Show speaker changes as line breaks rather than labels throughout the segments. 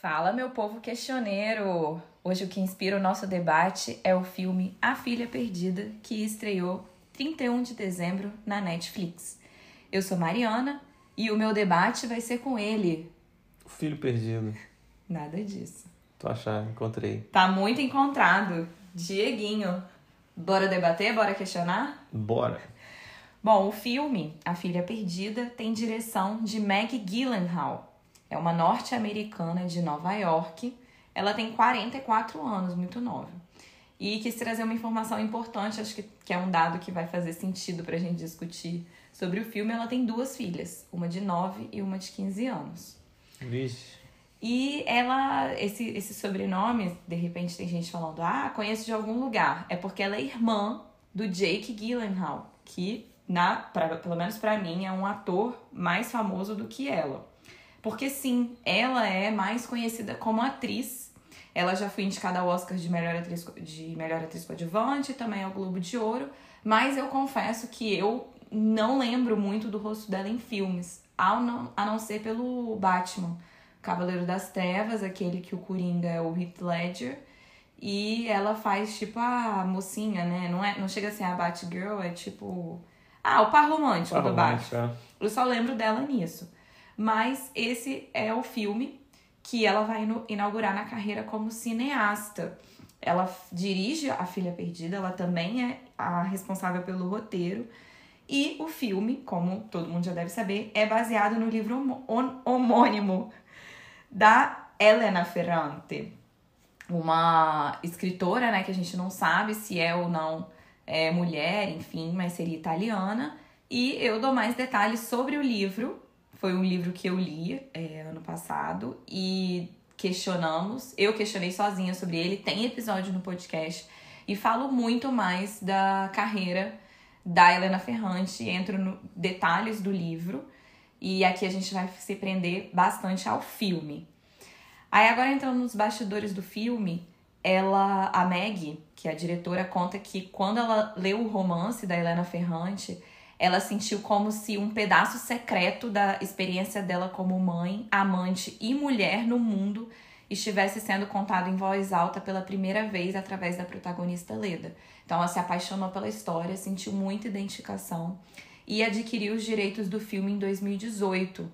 Fala, meu povo questioneiro! Hoje o que inspira o nosso debate é o filme A Filha Perdida, que estreou 31 de dezembro na Netflix. Eu sou Mariana e o meu debate vai ser com ele.
O filho perdido.
Nada disso.
Tu achar, encontrei.
Tá muito encontrado. Dieguinho. Bora debater? Bora questionar?
Bora.
Bom, o filme A Filha Perdida tem direção de Meg Gyllenhaal. É uma norte-americana de Nova York. Ela tem 44 anos, muito nova. E quis trazer uma informação importante, acho que, que é um dado que vai fazer sentido pra gente discutir sobre o filme. Ela tem duas filhas, uma de 9 e uma de 15 anos.
Vixe.
E ela, esse, esse sobrenome, de repente tem gente falando, ah, conheço de algum lugar. É porque ela é irmã do Jake Gyllenhaal, que, na, pra, pelo menos para mim, é um ator mais famoso do que ela. Porque sim, ela é mais conhecida como atriz. Ela já foi indicada ao Oscar de melhor atriz, de melhor atriz coadjuvante, também ao Globo de Ouro. Mas eu confesso que eu não lembro muito do rosto dela em filmes, a não, a não ser pelo Batman Cavaleiro das Trevas, aquele que o Coringa é o Heath Ledger. E ela faz tipo a mocinha, né? Não, é, não chega a ser a Batgirl, é tipo. Ah, o par romântico
Par
do
romântico,
Batman. Eu só lembro dela nisso. Mas esse é o filme que ela vai inaugurar na carreira como cineasta. Ela dirige A Filha Perdida, ela também é a responsável pelo roteiro. E o filme, como todo mundo já deve saber, é baseado no livro homônimo da Elena Ferrante, uma escritora, né, que a gente não sabe se é ou não é, mulher, enfim, mas seria italiana. E eu dou mais detalhes sobre o livro. Foi um livro que eu li é, ano passado e questionamos. Eu questionei sozinha sobre ele. Tem episódio no podcast e falo muito mais da carreira da Helena Ferrante. Entro no detalhes do livro e aqui a gente vai se prender bastante ao filme. Aí agora entrando nos bastidores do filme, ela, a Meg, que é a diretora, conta que quando ela leu o romance da Helena Ferrante, ela sentiu como se um pedaço secreto da experiência dela como mãe, amante e mulher no mundo estivesse sendo contado em voz alta pela primeira vez através da protagonista Leda. Então ela se apaixonou pela história, sentiu muita identificação e adquiriu os direitos do filme em 2018.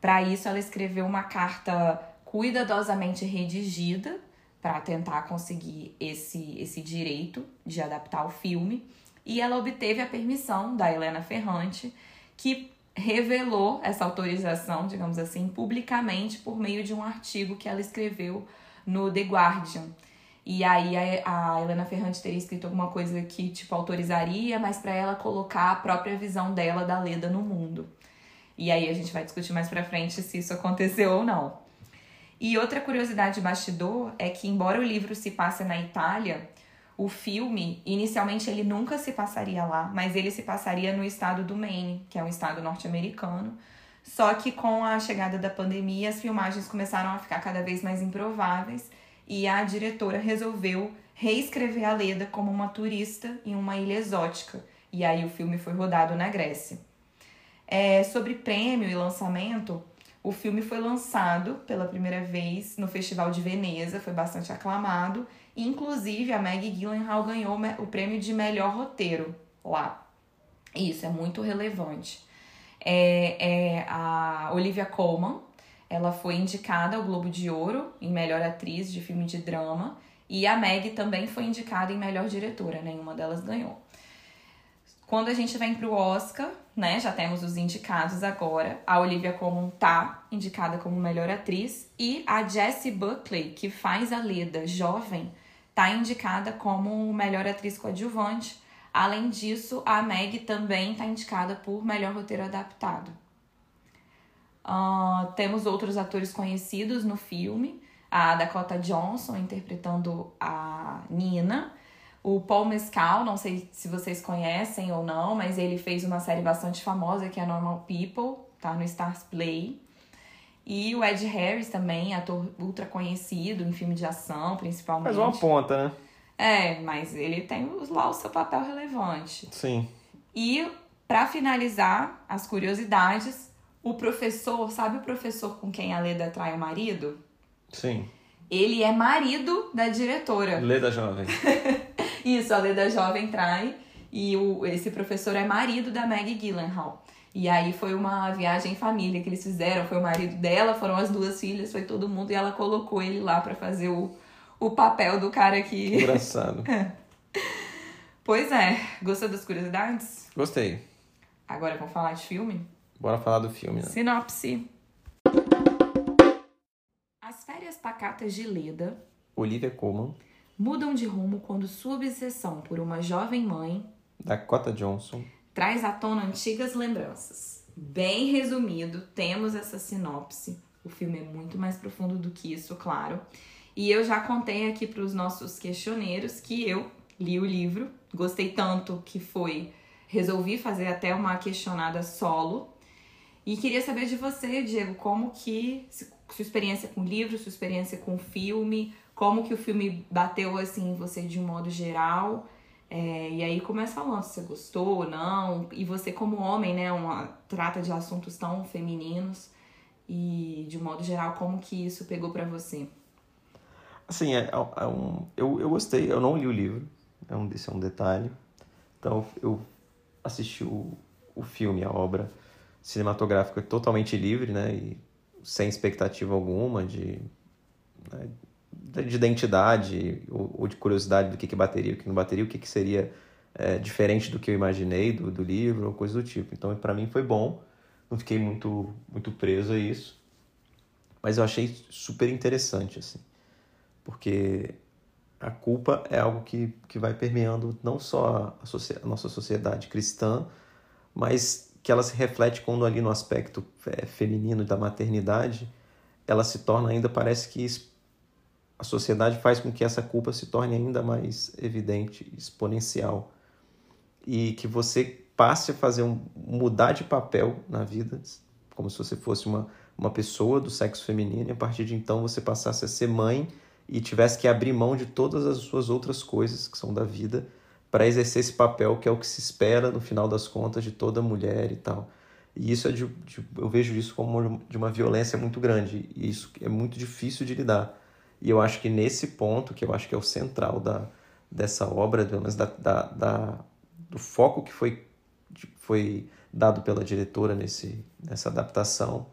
Para isso, ela escreveu uma carta cuidadosamente redigida para tentar conseguir esse, esse direito de adaptar o filme. E ela obteve a permissão da Helena Ferrante, que revelou essa autorização, digamos assim, publicamente por meio de um artigo que ela escreveu no The Guardian. E aí a, a Helena Ferrante teria escrito alguma coisa que tipo autorizaria, mas para ela colocar a própria visão dela da Leda no mundo. E aí a gente vai discutir mais pra frente se isso aconteceu ou não. E outra curiosidade de bastidor é que, embora o livro se passe na Itália, o filme, inicialmente, ele nunca se passaria lá, mas ele se passaria no estado do Maine, que é um estado norte-americano. Só que com a chegada da pandemia, as filmagens começaram a ficar cada vez mais improváveis e a diretora resolveu reescrever a Leda como uma turista em uma ilha exótica. E aí o filme foi rodado na Grécia. É, sobre prêmio e lançamento, o filme foi lançado pela primeira vez no Festival de Veneza, foi bastante aclamado. E, inclusive, a Maggie Gyllenhaal ganhou o prêmio de melhor roteiro lá. Isso é muito relevante. É, é a Olivia Colman, ela foi indicada ao Globo de Ouro em melhor atriz de filme de drama. E a Meg também foi indicada em melhor diretora, nenhuma delas ganhou. Quando a gente vem pro Oscar, né, já temos os indicados agora. A Olivia Colman tá indicada como melhor atriz e a Jessie Buckley, que faz a Leda jovem, tá indicada como melhor atriz coadjuvante. Além disso, a Meg também tá indicada por melhor roteiro adaptado. Uh, temos outros atores conhecidos no filme. A Dakota Johnson interpretando a Nina. O Paul Mescal, não sei se vocês conhecem ou não, mas ele fez uma série bastante famosa que é Normal People, tá no Stars Play. E o Ed Harris também, ator ultra conhecido em filme de ação, principalmente.
Faz uma ponta, né?
É, mas ele tem lá o seu papel relevante.
Sim.
E, para finalizar as curiosidades, o professor, sabe o professor com quem a Leda trai o marido?
Sim.
Ele é marido da diretora.
Leda Jovem.
Isso, a Leda Jovem trai. E o, esse professor é marido da Maggie Gyllenhaal. E aí foi uma viagem em família que eles fizeram. Foi o marido dela, foram as duas filhas, foi todo mundo. E ela colocou ele lá para fazer o, o papel do cara que.
Engraçado.
pois é. Gostou das curiosidades?
Gostei.
Agora vamos falar de filme?
Bora falar do filme, né?
Sinopse. As férias pacatas de Leda
Olivia Colman,
mudam de rumo quando sua obsessão por uma jovem mãe
Dakota Johnson,
traz à tona antigas lembranças. Bem resumido, temos essa sinopse. O filme é muito mais profundo do que isso, claro. E eu já contei aqui para os nossos questioneiros que eu li o livro, gostei tanto que foi resolvi fazer até uma questionada solo. E queria saber de você, Diego, como que sua experiência com livro, sua experiência com filme, como que o filme bateu assim em você de um modo geral. É, e aí começa falando se você gostou ou não. E você como homem, né, uma, trata de assuntos tão femininos. E de um modo geral, como que isso pegou para você?
Assim, é, é um, eu, eu gostei, eu não li o livro, é um, esse é um detalhe. Então eu assisti o, o filme, a obra cinematográfica totalmente livre, né? E sem expectativa alguma de, né, de identidade ou, ou, de curiosidade do que, que bateria, o que não bateria, o que, que seria é, diferente do que eu imaginei do, do livro ou coisa do tipo. Então, para mim foi bom, não fiquei muito, muito preso a isso, mas eu achei super interessante, assim, porque a culpa é algo que, que vai permeando não só a, a nossa sociedade cristã, mas que ela se reflete quando ali no aspecto é, feminino da maternidade, ela se torna ainda, parece que a sociedade faz com que essa culpa se torne ainda mais evidente, exponencial. E que você passe a fazer um, mudar de papel na vida, como se você fosse uma, uma pessoa do sexo feminino, e a partir de então você passasse a ser mãe e tivesse que abrir mão de todas as suas outras coisas que são da vida para exercer esse papel que é o que se espera no final das contas de toda mulher e tal. E isso é de, de, eu vejo isso como de uma violência muito grande e isso é muito difícil de lidar. E eu acho que nesse ponto, que eu acho que é o central da, dessa obra, pelo menos da, da, da, do foco que foi, foi dado pela diretora nesse, nessa adaptação,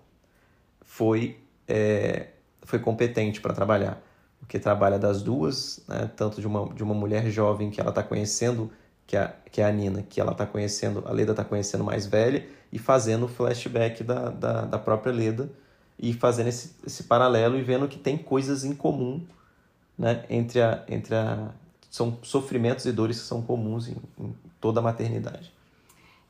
foi, é, foi competente para trabalhar porque trabalha das duas, né? tanto de uma, de uma mulher jovem que ela está conhecendo, que é, que é a Nina, que ela está conhecendo, a Leda está conhecendo mais velha, e fazendo o flashback da, da, da própria Leda, e fazendo esse, esse paralelo e vendo que tem coisas em comum né? entre, a, entre a. São sofrimentos e dores que são comuns em, em toda a maternidade.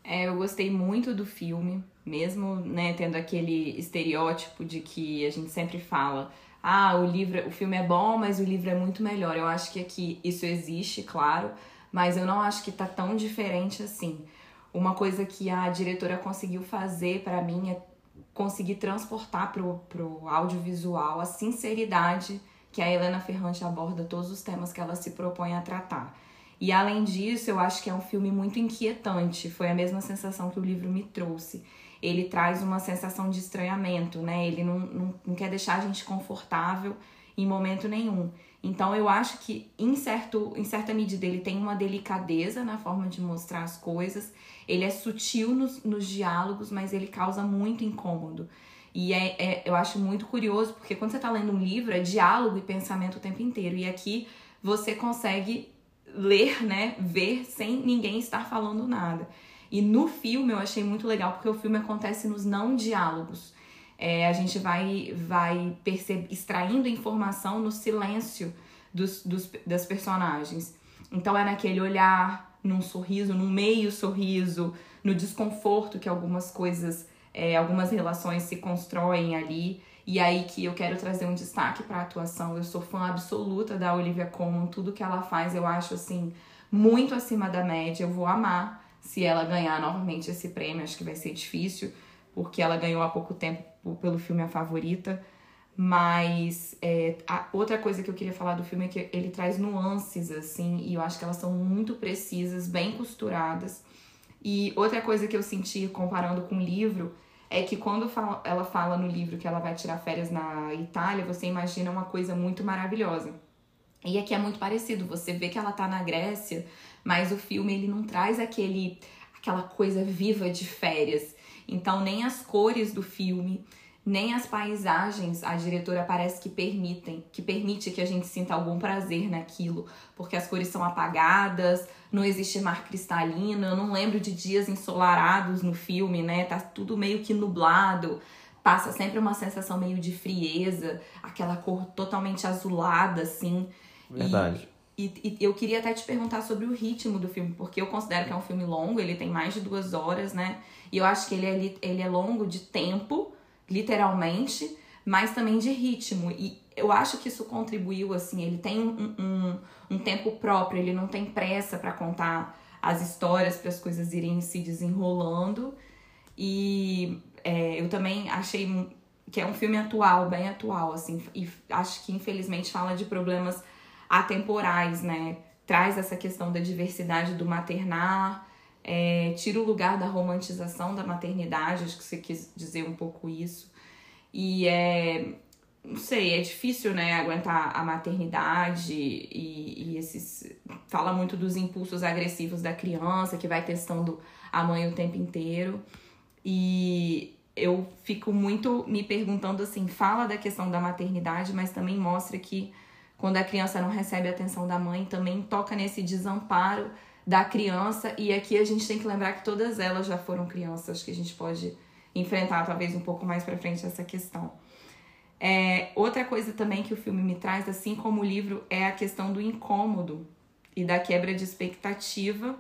É, eu gostei muito do filme, mesmo né, tendo aquele estereótipo de que a gente sempre fala ah, o livro, o filme é bom, mas o livro é muito melhor. Eu acho que aqui isso existe, claro, mas eu não acho que tá tão diferente assim. Uma coisa que a diretora conseguiu fazer para mim é conseguir transportar pro, pro audiovisual a sinceridade que a Helena Ferrante aborda todos os temas que ela se propõe a tratar. E além disso, eu acho que é um filme muito inquietante. Foi a mesma sensação que o livro me trouxe ele traz uma sensação de estranhamento, né? Ele não, não, não quer deixar a gente confortável em momento nenhum. Então eu acho que em, certo, em certa medida ele tem uma delicadeza na forma de mostrar as coisas, ele é sutil nos, nos diálogos, mas ele causa muito incômodo. E é, é, eu acho muito curioso, porque quando você está lendo um livro, é diálogo e pensamento o tempo inteiro. E aqui você consegue ler, né, ver sem ninguém estar falando nada. E no filme eu achei muito legal porque o filme acontece nos não diálogos. É, a gente vai, vai extraindo informação no silêncio dos, dos, das personagens. Então é naquele olhar, num sorriso, num meio sorriso, no desconforto que algumas coisas, é, algumas relações se constroem ali. E aí que eu quero trazer um destaque para a atuação. Eu sou fã absoluta da Olivia Colman, tudo que ela faz eu acho assim muito acima da média. Eu vou amar se ela ganhar novamente esse prêmio, acho que vai ser difícil, porque ela ganhou há pouco tempo pelo filme A Favorita. Mas é, outra coisa que eu queria falar do filme é que ele traz nuances, assim, e eu acho que elas são muito precisas, bem costuradas. E outra coisa que eu senti comparando com o livro é que quando ela fala no livro que ela vai tirar férias na Itália, você imagina uma coisa muito maravilhosa. E aqui é muito parecido, você vê que ela tá na Grécia, mas o filme ele não traz aquele aquela coisa viva de férias. Então nem as cores do filme, nem as paisagens a diretora parece que permitem, que permite que a gente sinta algum prazer naquilo, porque as cores são apagadas, não existe mar cristalino, eu não lembro de dias ensolarados no filme, né? Tá tudo meio que nublado, passa sempre uma sensação meio de frieza, aquela cor totalmente azulada assim.
Verdade.
E, e, eu queria até te perguntar sobre o ritmo do filme, porque eu considero que é um filme longo, ele tem mais de duas horas, né? E eu acho que ele é, ele é longo de tempo, literalmente, mas também de ritmo. E eu acho que isso contribuiu, assim, ele tem um, um, um tempo próprio, ele não tem pressa para contar as histórias, para as coisas irem se desenrolando. E é, eu também achei que é um filme atual, bem atual, assim, e acho que infelizmente fala de problemas atemporais, né? Traz essa questão da diversidade do maternar, é, tira o lugar da romantização da maternidade, acho que você quis dizer um pouco isso. E é, não sei, é difícil, né, aguentar a maternidade e, e esses. Fala muito dos impulsos agressivos da criança, que vai testando a mãe o tempo inteiro. E eu fico muito me perguntando assim, fala da questão da maternidade, mas também mostra que quando a criança não recebe a atenção da mãe, também toca nesse desamparo da criança. E aqui a gente tem que lembrar que todas elas já foram crianças, que a gente pode enfrentar talvez um pouco mais para frente essa questão. É, outra coisa também que o filme me traz, assim como o livro, é a questão do incômodo e da quebra de expectativa,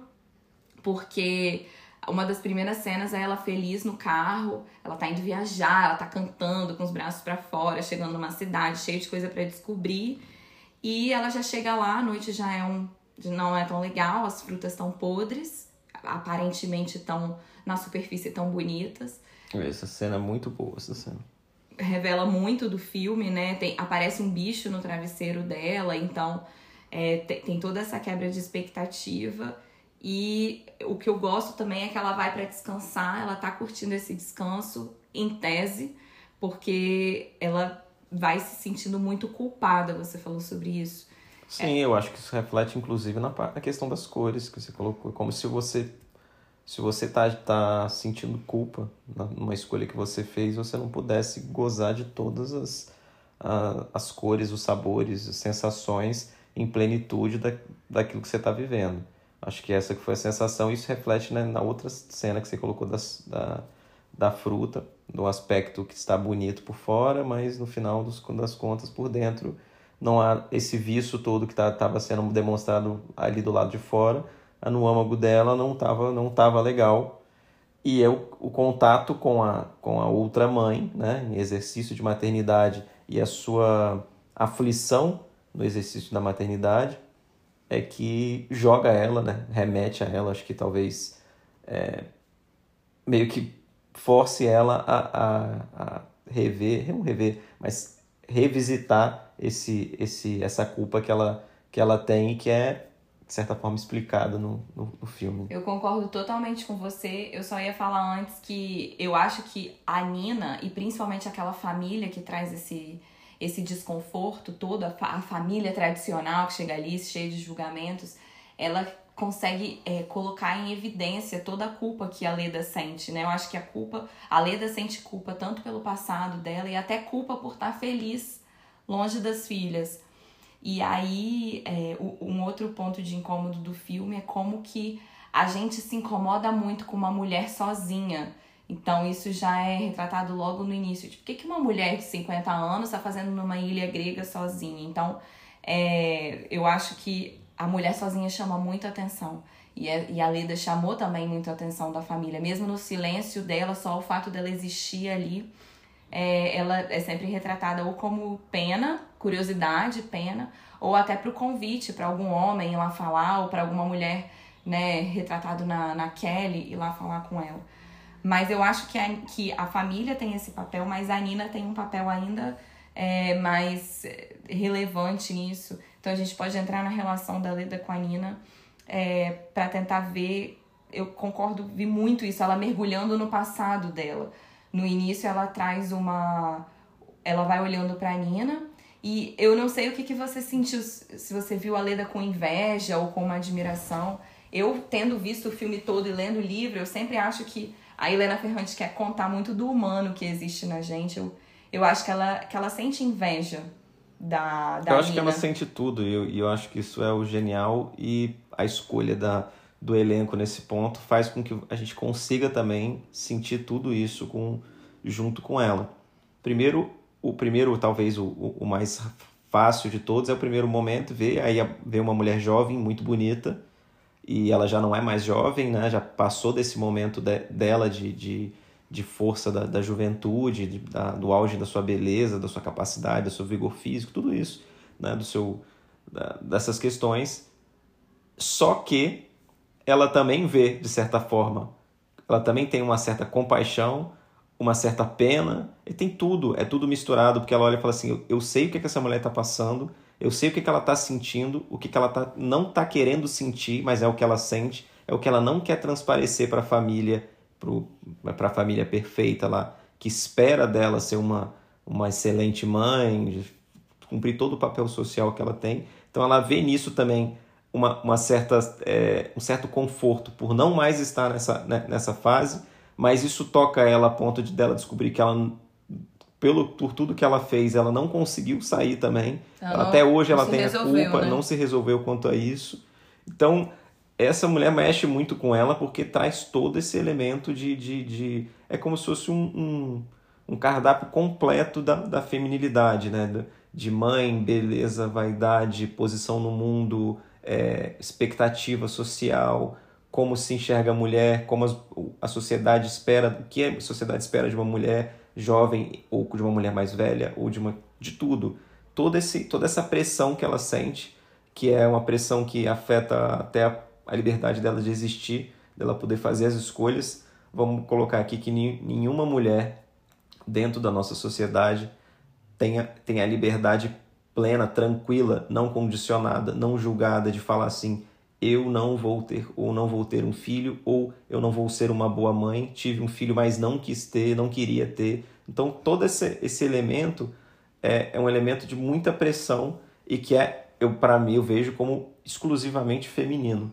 porque uma das primeiras cenas é ela feliz no carro, ela tá indo viajar, ela tá cantando com os braços para fora, chegando numa cidade cheia de coisa para descobrir. E ela já chega lá, a noite já é um não é tão legal, as frutas estão podres, aparentemente estão na superfície tão bonitas.
Essa cena é muito boa, essa cena.
Revela muito do filme, né? Tem, aparece um bicho no travesseiro dela, então é, tem, tem toda essa quebra de expectativa. E o que eu gosto também é que ela vai para descansar, ela tá curtindo esse descanso em tese, porque ela vai se sentindo muito culpada, você falou sobre isso.
Sim, é. eu acho que isso reflete inclusive na, na questão das cores que você colocou, como se você se você tá, tá sentindo culpa numa escolha que você fez, você não pudesse gozar de todas as, a, as cores, os sabores, as sensações em plenitude da, daquilo que você está vivendo. Acho que essa que foi a sensação, isso reflete né, na outra cena que você colocou das, da, da fruta, do aspecto que está bonito por fora, mas no final dos, das contas, por dentro, não há esse vício todo que estava tá, sendo demonstrado ali do lado de fora. No âmago dela não estava não tava legal. E é o, o contato com a, com a outra mãe, né, em exercício de maternidade, e a sua aflição no exercício da maternidade, é que joga ela, né, remete a ela, acho que talvez é, meio que force ela a, a, a rever, não rever, mas revisitar esse, esse, essa culpa que ela, que ela tem e que é, de certa forma, explicada no, no, no, filme.
Eu concordo totalmente com você. Eu só ia falar antes que eu acho que a Nina, e principalmente aquela família que traz esse, esse desconforto todo, a, a família tradicional que chega ali, cheia de julgamentos, ela consegue é, colocar em evidência toda a culpa que a Leda sente, né? Eu acho que a culpa, a Leda sente culpa tanto pelo passado dela e até culpa por estar feliz longe das filhas. E aí, é, um outro ponto de incômodo do filme é como que a gente se incomoda muito com uma mulher sozinha. Então, isso já é retratado logo no início. Tipo, o que, que uma mulher de 50 anos está fazendo numa ilha grega sozinha? Então, é, eu acho que a mulher sozinha chama muita atenção. E a, e a Leda chamou também muita atenção da família. Mesmo no silêncio dela, só o fato dela existir ali, é, ela é sempre retratada ou como pena, curiosidade, pena, ou até para o convite para algum homem ir lá falar, ou para alguma mulher né, retratado na, na Kelly ir lá falar com ela. Mas eu acho que a, que a família tem esse papel, mas a Nina tem um papel ainda é, mais relevante nisso. Então a gente pode entrar na relação da Leda com a Nina é, para tentar ver. Eu concordo, vi muito isso, ela mergulhando no passado dela. No início ela traz uma. Ela vai olhando para Nina e eu não sei o que, que você sentiu, se você viu a Leda com inveja ou com uma admiração. Eu, tendo visto o filme todo e lendo o livro, eu sempre acho que a Helena Ferrante quer contar muito do humano que existe na gente. Eu, eu acho que ela, que ela sente inveja da, da
Eu acho Nina. que ela sente tudo e eu, eu acho que isso é o genial e a escolha da, do elenco nesse ponto faz com que a gente consiga também sentir tudo isso com, junto com ela. Primeiro, o primeiro, talvez o, o mais fácil de todos, é o primeiro momento ver aí ver uma mulher jovem, muito bonita, e ela já não é mais jovem, né? Já passou desse momento de, dela de, de de força da, da juventude, de, da, do auge da sua beleza, da sua capacidade, do seu vigor físico, tudo isso, né, do seu, da, dessas questões. Só que ela também vê, de certa forma, ela também tem uma certa compaixão, uma certa pena, e tem tudo, é tudo misturado, porque ela olha e fala assim: eu, eu sei o que, é que essa mulher está passando, eu sei o que, é que ela está sentindo, o que, é que ela tá, não está querendo sentir, mas é o que ela sente, é o que ela não quer transparecer para a família para a família perfeita lá, que espera dela ser uma, uma excelente mãe, cumprir todo o papel social que ela tem. Então ela vê nisso também uma, uma certa, é, um certo conforto por não mais estar nessa, né, nessa fase, mas isso toca ela a ponto de dela descobrir que ela pelo por tudo que ela fez, ela não conseguiu sair também. Ela, até hoje ela tem a culpa, né? não se resolveu quanto a isso. Então, essa mulher mexe muito com ela porque traz todo esse elemento de. de, de é como se fosse um, um, um cardápio completo da, da feminilidade, né? De mãe, beleza, vaidade, posição no mundo, é, expectativa social, como se enxerga a mulher, como a sociedade espera, o que a sociedade espera de uma mulher jovem ou de uma mulher mais velha, ou de, uma, de tudo. Todo esse, toda essa pressão que ela sente, que é uma pressão que afeta até a a liberdade dela de existir, dela poder fazer as escolhas. Vamos colocar aqui que nenhuma mulher dentro da nossa sociedade tenha, tenha a liberdade plena, tranquila, não condicionada, não julgada de falar assim: eu não vou ter ou não vou ter um filho ou eu não vou ser uma boa mãe, tive um filho, mas não quis ter, não queria ter. Então todo esse, esse elemento é, é um elemento de muita pressão e que é eu para mim eu vejo como exclusivamente feminino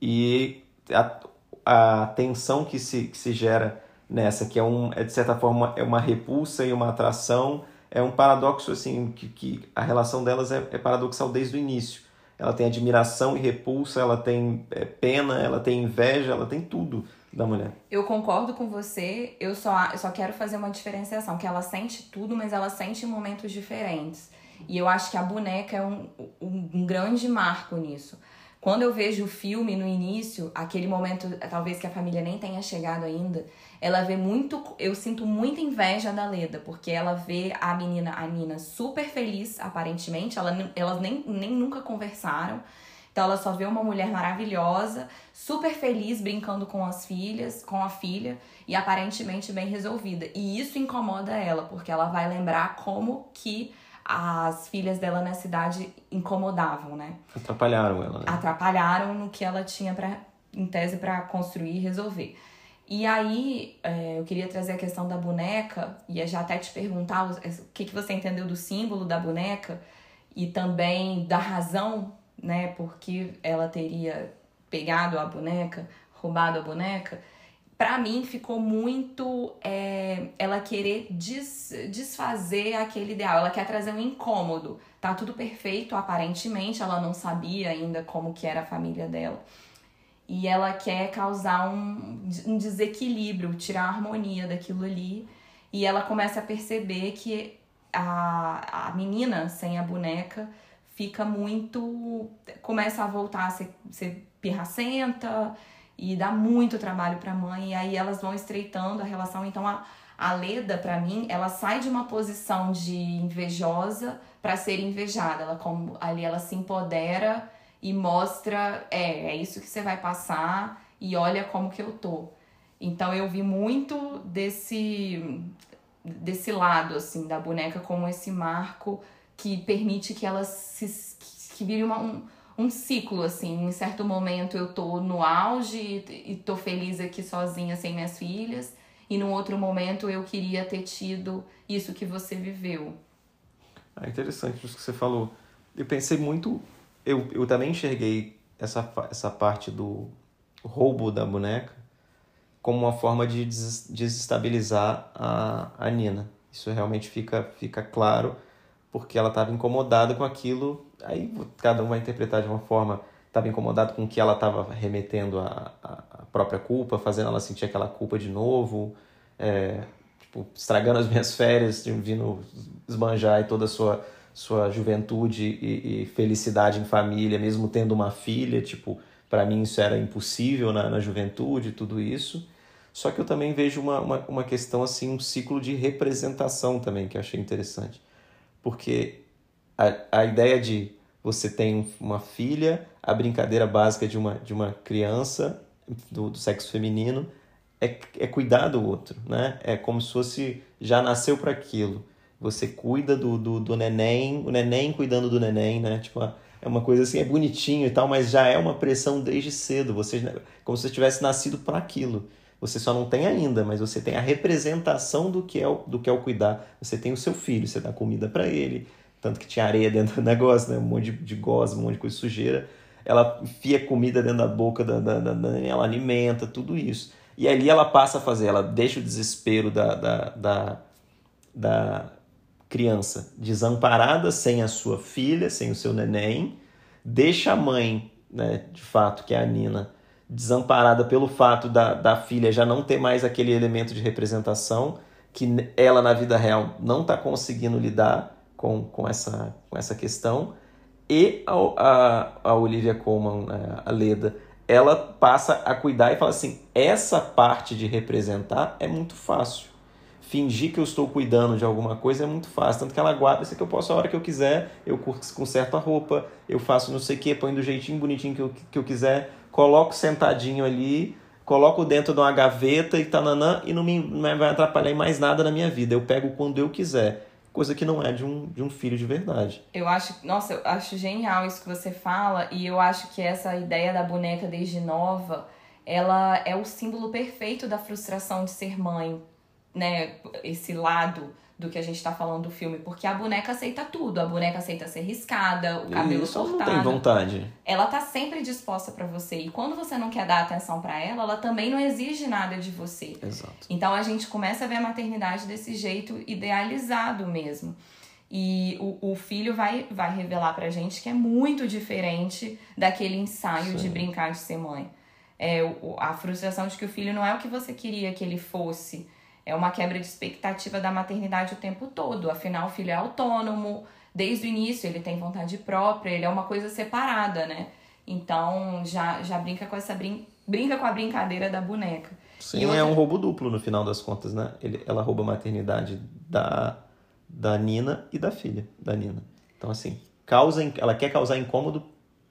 e a, a tensão que se, que se gera nessa, que é, um, é de certa forma é uma repulsa e uma atração, é um paradoxo assim, que, que a relação delas é, é paradoxal desde o início. Ela tem admiração e repulsa, ela tem é, pena, ela tem inveja, ela tem tudo da mulher.
Eu concordo com você, eu só, eu só quero fazer uma diferenciação, que ela sente tudo, mas ela sente em momentos diferentes. E eu acho que a boneca é um, um, um grande marco nisso. Quando eu vejo o filme no início, aquele momento, talvez que a família nem tenha chegado ainda, ela vê muito. Eu sinto muita inveja da Leda, porque ela vê a menina, a Nina, super feliz, aparentemente. Ela, elas nem, nem nunca conversaram. Então ela só vê uma mulher maravilhosa, super feliz, brincando com as filhas, com a filha, e aparentemente bem resolvida. E isso incomoda ela, porque ela vai lembrar como que as filhas dela na cidade incomodavam, né?
Atrapalharam ela, né?
Atrapalharam no que ela tinha para em tese para construir e resolver. E aí, é, eu queria trazer a questão da boneca, e já até te perguntar o, o que, que você entendeu do símbolo da boneca e também da razão, né, porque ela teria pegado a boneca, roubado a boneca para mim ficou muito é, ela querer des, desfazer aquele ideal, ela quer trazer um incômodo. Tá tudo perfeito aparentemente, ela não sabia ainda como que era a família dela. E ela quer causar um, um desequilíbrio, tirar a harmonia daquilo ali. E ela começa a perceber que a, a menina sem a boneca fica muito. começa a voltar a ser, ser pirracenta e dá muito trabalho para a mãe e aí elas vão estreitando a relação. Então a, a Leda, para mim, ela sai de uma posição de invejosa para ser invejada. Ela como ali ela se empodera e mostra, é, é isso que você vai passar e olha como que eu tô. Então eu vi muito desse desse lado assim da boneca como esse marco que permite que ela se que vire uma, um, um ciclo assim em certo momento eu tô no auge e, tô feliz aqui sozinha sem minhas filhas e num outro momento eu queria ter tido isso que você viveu
é interessante isso que você falou eu pensei muito eu, eu também enxerguei essa, essa parte do roubo da boneca como uma forma de desestabilizar a, a Nina. Isso realmente fica, fica claro, porque ela estava incomodada com aquilo. Aí cada um vai interpretar de uma forma. Estava incomodado com que ela estava remetendo a, a, própria culpa, fazendo ela sentir aquela culpa de novo, é, tipo, estragando as minhas férias, vindo esbanjar toda a sua, sua juventude e, e felicidade em família, mesmo tendo uma filha. Tipo, para mim isso era impossível na, na juventude, tudo isso. Só que eu também vejo uma, uma, uma questão, assim, um ciclo de representação também, que eu achei interessante. Porque a, a ideia de você tem uma filha, a brincadeira básica de uma, de uma criança do, do sexo feminino é, é cuidar do outro, né? É como se fosse já nasceu para aquilo. Você cuida do, do, do neném, o neném cuidando do neném, né? Tipo, é uma coisa assim, é bonitinho e tal, mas já é uma pressão desde cedo. Você, como se você tivesse nascido para aquilo. Você só não tem ainda, mas você tem a representação do que é o, do que é o cuidar. Você tem o seu filho, você dá comida para ele, tanto que tinha areia dentro do negócio, né? um monte de, de gosma, um monte de coisa sujeira. Ela enfia comida dentro da boca da, da, da, da, ela alimenta, tudo isso. E ali ela passa a fazer, ela deixa o desespero da, da, da, da criança desamparada, sem a sua filha, sem o seu neném, deixa a mãe, né, de fato, que é a Nina, desamparada pelo fato da, da filha já não ter mais aquele elemento de representação que ela na vida real não está conseguindo lidar com, com, essa, com essa questão e a, a, a Olivia Colman, né, a Leda, ela passa a cuidar e fala assim, essa parte de representar é muito fácil fingir que eu estou cuidando de alguma coisa é muito fácil. Tanto que ela guarda isso que eu posso a hora que eu quiser, eu conserto a roupa, eu faço não sei o que, põe do jeitinho bonitinho que eu, que eu quiser, coloco sentadinho ali, coloco dentro de uma gaveta e tananã, e não me não vai atrapalhar em mais nada na minha vida. Eu pego quando eu quiser. Coisa que não é de um, de um filho de verdade.
Eu acho, nossa, eu acho genial isso que você fala, e eu acho que essa ideia da boneca desde nova, ela é o símbolo perfeito da frustração de ser mãe né, esse lado do que a gente tá falando do filme, porque a boneca aceita tudo, a boneca aceita ser riscada, o cabelo Isso, cortado.
Ela não tem vontade.
Ela tá sempre disposta para você e quando você não quer dar atenção para ela, ela também não exige nada de você.
Exato.
Então a gente começa a ver a maternidade desse jeito idealizado mesmo. E o, o filho vai, vai revelar pra gente que é muito diferente daquele ensaio Sim. de brincar de ser mãe. É, o, a frustração de que o filho não é o que você queria que ele fosse é uma quebra de expectativa da maternidade o tempo todo. Afinal, o filho é autônomo, desde o início ele tem vontade própria, ele é uma coisa separada, né? Então já, já brinca com essa brin brinca com a brincadeira da boneca.
Sim, outra... é um roubo duplo no final das contas, né? Ele, ela rouba a maternidade da, da Nina e da filha da Nina. Então, assim, causa, ela quer causar incômodo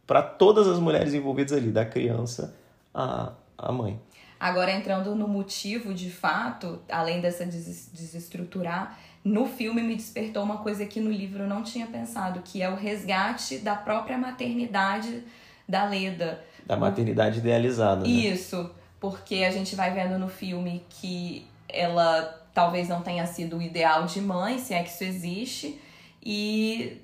para todas as mulheres envolvidas ali, da criança à, à mãe.
Agora, entrando no motivo de fato, além dessa des desestruturar, no filme me despertou uma coisa que no livro eu não tinha pensado, que é o resgate da própria maternidade da Leda.
Da maternidade idealizada. Né?
Isso, porque a gente vai vendo no filme que ela talvez não tenha sido o ideal de mãe, se é que isso existe, e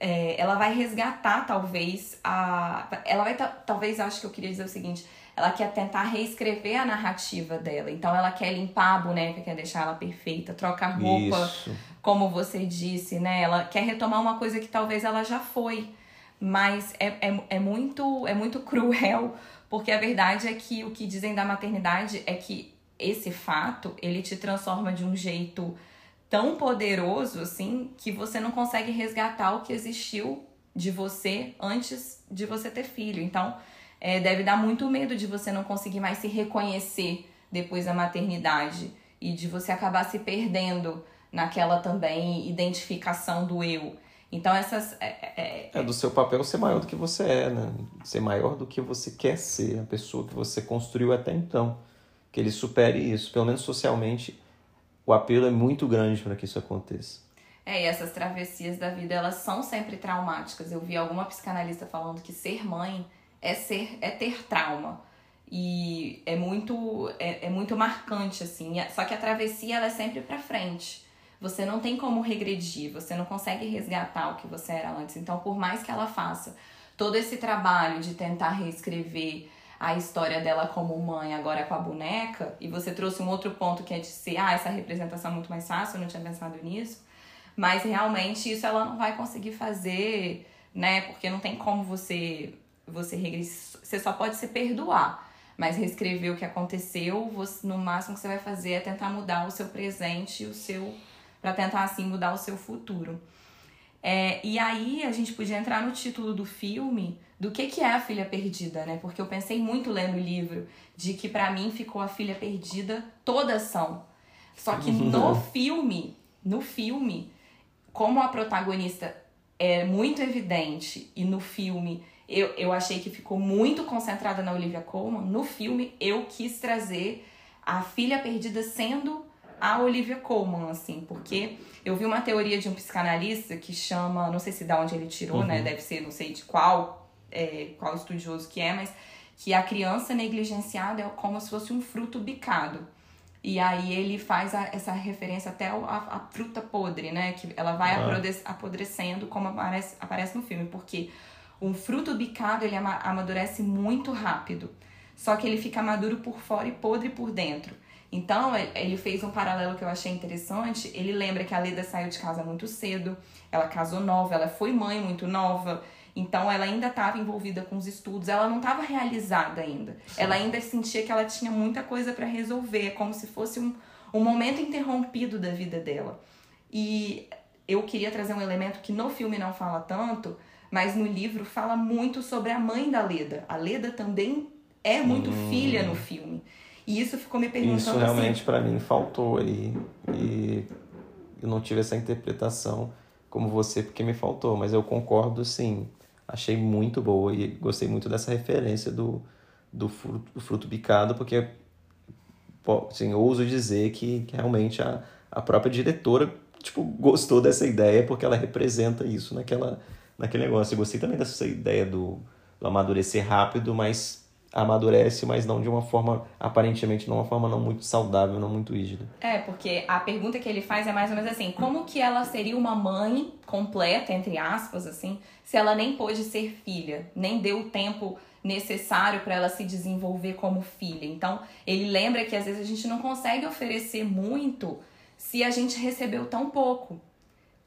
é, ela vai resgatar talvez a. Ela vai talvez acho que eu queria dizer o seguinte ela quer tentar reescrever a narrativa dela. Então ela quer limpar a boneca, quer deixar ela perfeita, trocar roupa, Isso. como você disse, né? Ela quer retomar uma coisa que talvez ela já foi. Mas é, é, é, muito, é muito cruel, porque a verdade é que o que dizem da maternidade é que esse fato, ele te transforma de um jeito tão poderoso, assim, que você não consegue resgatar o que existiu de você antes de você ter filho. Então, é, deve dar muito medo de você não conseguir mais se reconhecer depois da maternidade e de você acabar se perdendo naquela também identificação do eu. Então essas é,
é, é, do seu papel ser maior do que você é, né? Ser maior do que você quer ser, a pessoa que você construiu até então, que ele supere isso, pelo menos socialmente. o apelo é muito grande para que isso aconteça.
É, e essas travessias da vida, elas são sempre traumáticas. Eu vi alguma psicanalista falando que ser mãe é ser é ter trauma. E é muito é, é muito marcante assim. Só que a travessia ela é sempre para frente. Você não tem como regredir, você não consegue resgatar o que você era antes. Então, por mais que ela faça todo esse trabalho de tentar reescrever a história dela como mãe agora com a boneca, e você trouxe um outro ponto que é de ser, ah, essa representação é muito mais fácil, eu não tinha pensado nisso. Mas realmente isso ela não vai conseguir fazer, né? Porque não tem como você você você só pode se perdoar. Mas reescrever o que aconteceu, você, no máximo que você vai fazer é tentar mudar o seu presente, o seu para tentar assim mudar o seu futuro. É, e aí a gente podia entrar no título do filme do que, que é a filha perdida, né? Porque eu pensei muito lendo o livro de que para mim ficou a filha perdida todas são. Só que no filme, no filme, como a protagonista é muito evidente e no filme eu, eu achei que ficou muito concentrada na Olivia Colman, no filme eu quis trazer a filha perdida sendo a Olivia Colman, assim, porque eu vi uma teoria de um psicanalista que chama, não sei se da onde ele tirou, né, uhum. né? Deve ser, não sei de qual, é, qual estudioso que é, mas que a criança negligenciada é como se fosse um fruto bicado. E aí ele faz a, essa referência até a, a, fruta podre, né? Que ela vai ah. apodrecendo, como aparece, aparece no filme, porque um fruto bicado ele amadurece muito rápido. Só que ele fica maduro por fora e podre por dentro. Então, ele fez um paralelo que eu achei interessante. Ele lembra que a Leda saiu de casa muito cedo, ela casou nova, ela foi mãe muito nova. Então, ela ainda estava envolvida com os estudos, ela não estava realizada ainda. Sim. Ela ainda sentia que ela tinha muita coisa para resolver, como se fosse um, um momento interrompido da vida dela. E eu queria trazer um elemento que no filme não fala tanto, mas no livro fala muito sobre a mãe da Leda. A Leda também é muito hum. filha no filme. E isso ficou me perguntando.
Isso realmente assim, para mim faltou aí. E eu não tive essa interpretação como você, porque me faltou. Mas eu concordo, sim. Achei muito boa e gostei muito dessa referência do, do, fruto, do fruto picado, porque assim, eu ouso dizer que, que realmente a, a própria diretora tipo, gostou dessa ideia porque ela representa isso naquela, naquele negócio. Eu gostei também dessa ideia do, do amadurecer rápido, mas amadurece, mas não de uma forma, aparentemente, de uma forma não muito saudável, não muito rígida.
É, porque a pergunta que ele faz é mais ou menos assim, como que ela seria uma mãe completa, entre aspas, assim, se ela nem pôde ser filha, nem deu o tempo necessário para ela se desenvolver como filha. Então, ele lembra que às vezes a gente não consegue oferecer muito se a gente recebeu tão pouco.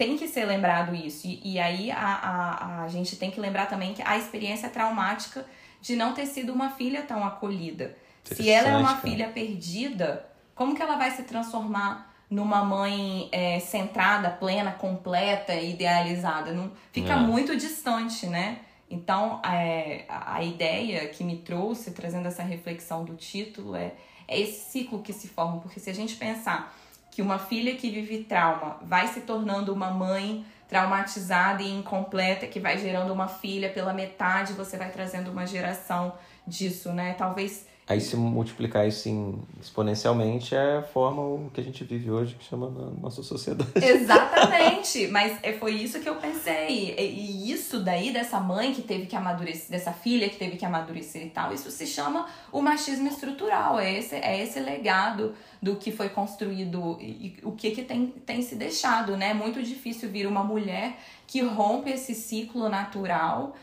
Tem que ser lembrado isso. E, e aí a, a, a gente tem que lembrar também que a experiência traumática de não ter sido uma filha tão acolhida. Se ela é uma filha perdida, como que ela vai se transformar numa mãe é, centrada, plena, completa, idealizada? Não, fica é. muito distante, né? Então, é, a ideia que me trouxe, trazendo essa reflexão do título, é, é esse ciclo que se forma. Porque se a gente pensar uma filha que vive trauma vai se tornando uma mãe traumatizada e incompleta que vai gerando uma filha pela metade, você vai trazendo uma geração disso, né? Talvez
Aí se multiplicar isso em, exponencialmente é a forma que a gente vive hoje, que chama nossa sociedade.
Exatamente, mas é, foi isso que eu pensei. E isso daí, dessa mãe que teve que amadurecer, dessa filha que teve que amadurecer e tal, isso se chama o machismo estrutural. É esse, é esse legado do que foi construído e o que, que tem, tem se deixado, né? É muito difícil vir uma mulher que rompe esse ciclo natural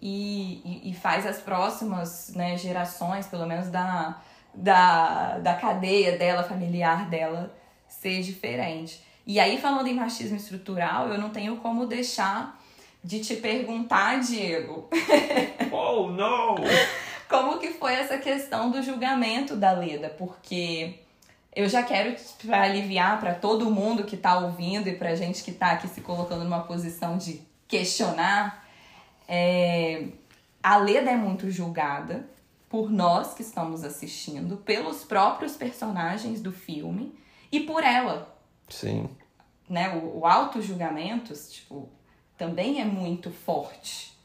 e, e, e faz as próximas né, gerações, pelo menos da, da, da cadeia dela, familiar dela, ser diferente. E aí, falando em machismo estrutural, eu não tenho como deixar de te perguntar, Diego.
Oh, não!
como que foi essa questão do julgamento da Leda? Porque eu já quero, para aliviar para todo mundo que está ouvindo e para gente que está aqui se colocando numa posição de questionar, é, a Leda é muito julgada por nós que estamos assistindo, pelos próprios personagens do filme e por ela.
Sim.
Né? O, o auto-julgamento, tipo, também é muito forte.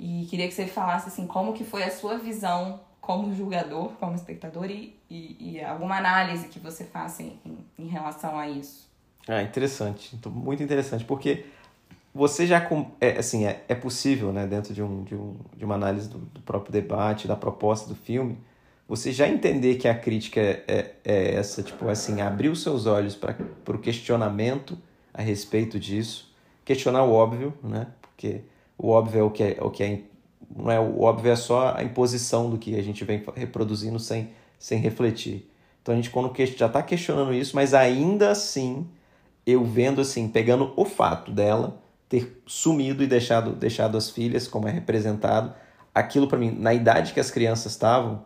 E queria que você falasse assim, como que foi a sua visão como julgador, como espectador e, e, e alguma análise que você faça em, em relação a isso.
Ah, interessante. Muito interessante, porque você já é, assim é, é possível né dentro de, um, de, um, de uma análise do, do, próprio debate da proposta do filme você já entender que a crítica é, é, é essa tipo assim abrir os seus olhos para o questionamento a respeito disso questionar o óbvio né porque o óbvio é o que é, o que é não é o óbvio é só a imposição do que a gente vem reproduzindo sem sem refletir. Então a gente quando já está questionando isso mas ainda assim eu vendo assim pegando o fato dela ter sumido e deixado, deixado as filhas, como é representado. Aquilo para mim, na idade que as crianças estavam,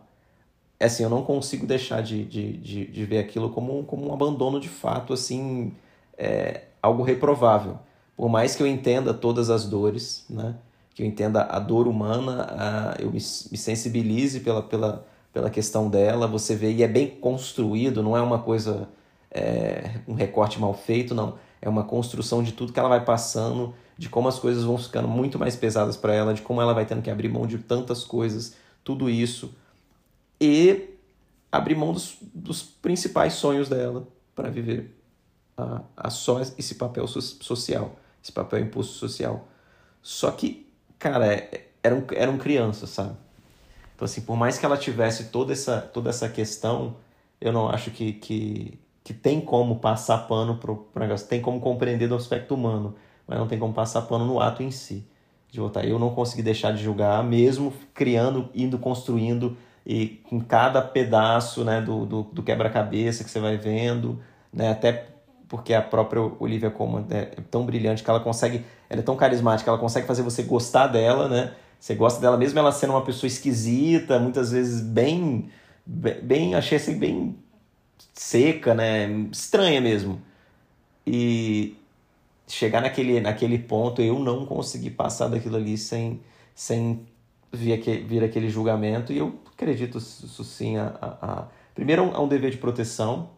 é assim, eu não consigo deixar de, de, de, de, ver aquilo como, como um abandono de fato, assim, é, algo reprovável. Por mais que eu entenda todas as dores, né? que eu entenda a dor humana, a, eu me, me sensibilize pela, pela, pela questão dela, você vê, e é bem construído, não é uma coisa, é, um recorte mal feito, não é uma construção de tudo que ela vai passando, de como as coisas vão ficando muito mais pesadas para ela, de como ela vai tendo que abrir mão de tantas coisas, tudo isso. E abrir mão dos, dos principais sonhos dela para viver a, a só esse papel so, social, esse papel impulso social. Só que, cara, é, eram, eram crianças, sabe? Então, assim, por mais que ela tivesse toda essa, toda essa questão, eu não acho que, que que tem como passar pano pro, pro negócio, tem como compreender do aspecto humano, mas não tem como passar pano no ato em si de votar. Eu não consegui deixar de julgar, mesmo criando, indo construindo e com cada pedaço né, do, do, do quebra-cabeça que você vai vendo, né, até porque a própria Olivia Colman é tão brilhante que ela consegue, ela é tão carismática, ela consegue fazer você gostar dela, né? Você gosta dela mesmo ela sendo uma pessoa esquisita, muitas vezes bem, bem achei assim bem seca, né? Estranha mesmo. E chegar naquele, naquele ponto, eu não consegui passar daquilo ali sem, sem vir, aquele, vir aquele julgamento. E eu acredito isso sim a, a, a... primeiro a um dever de proteção,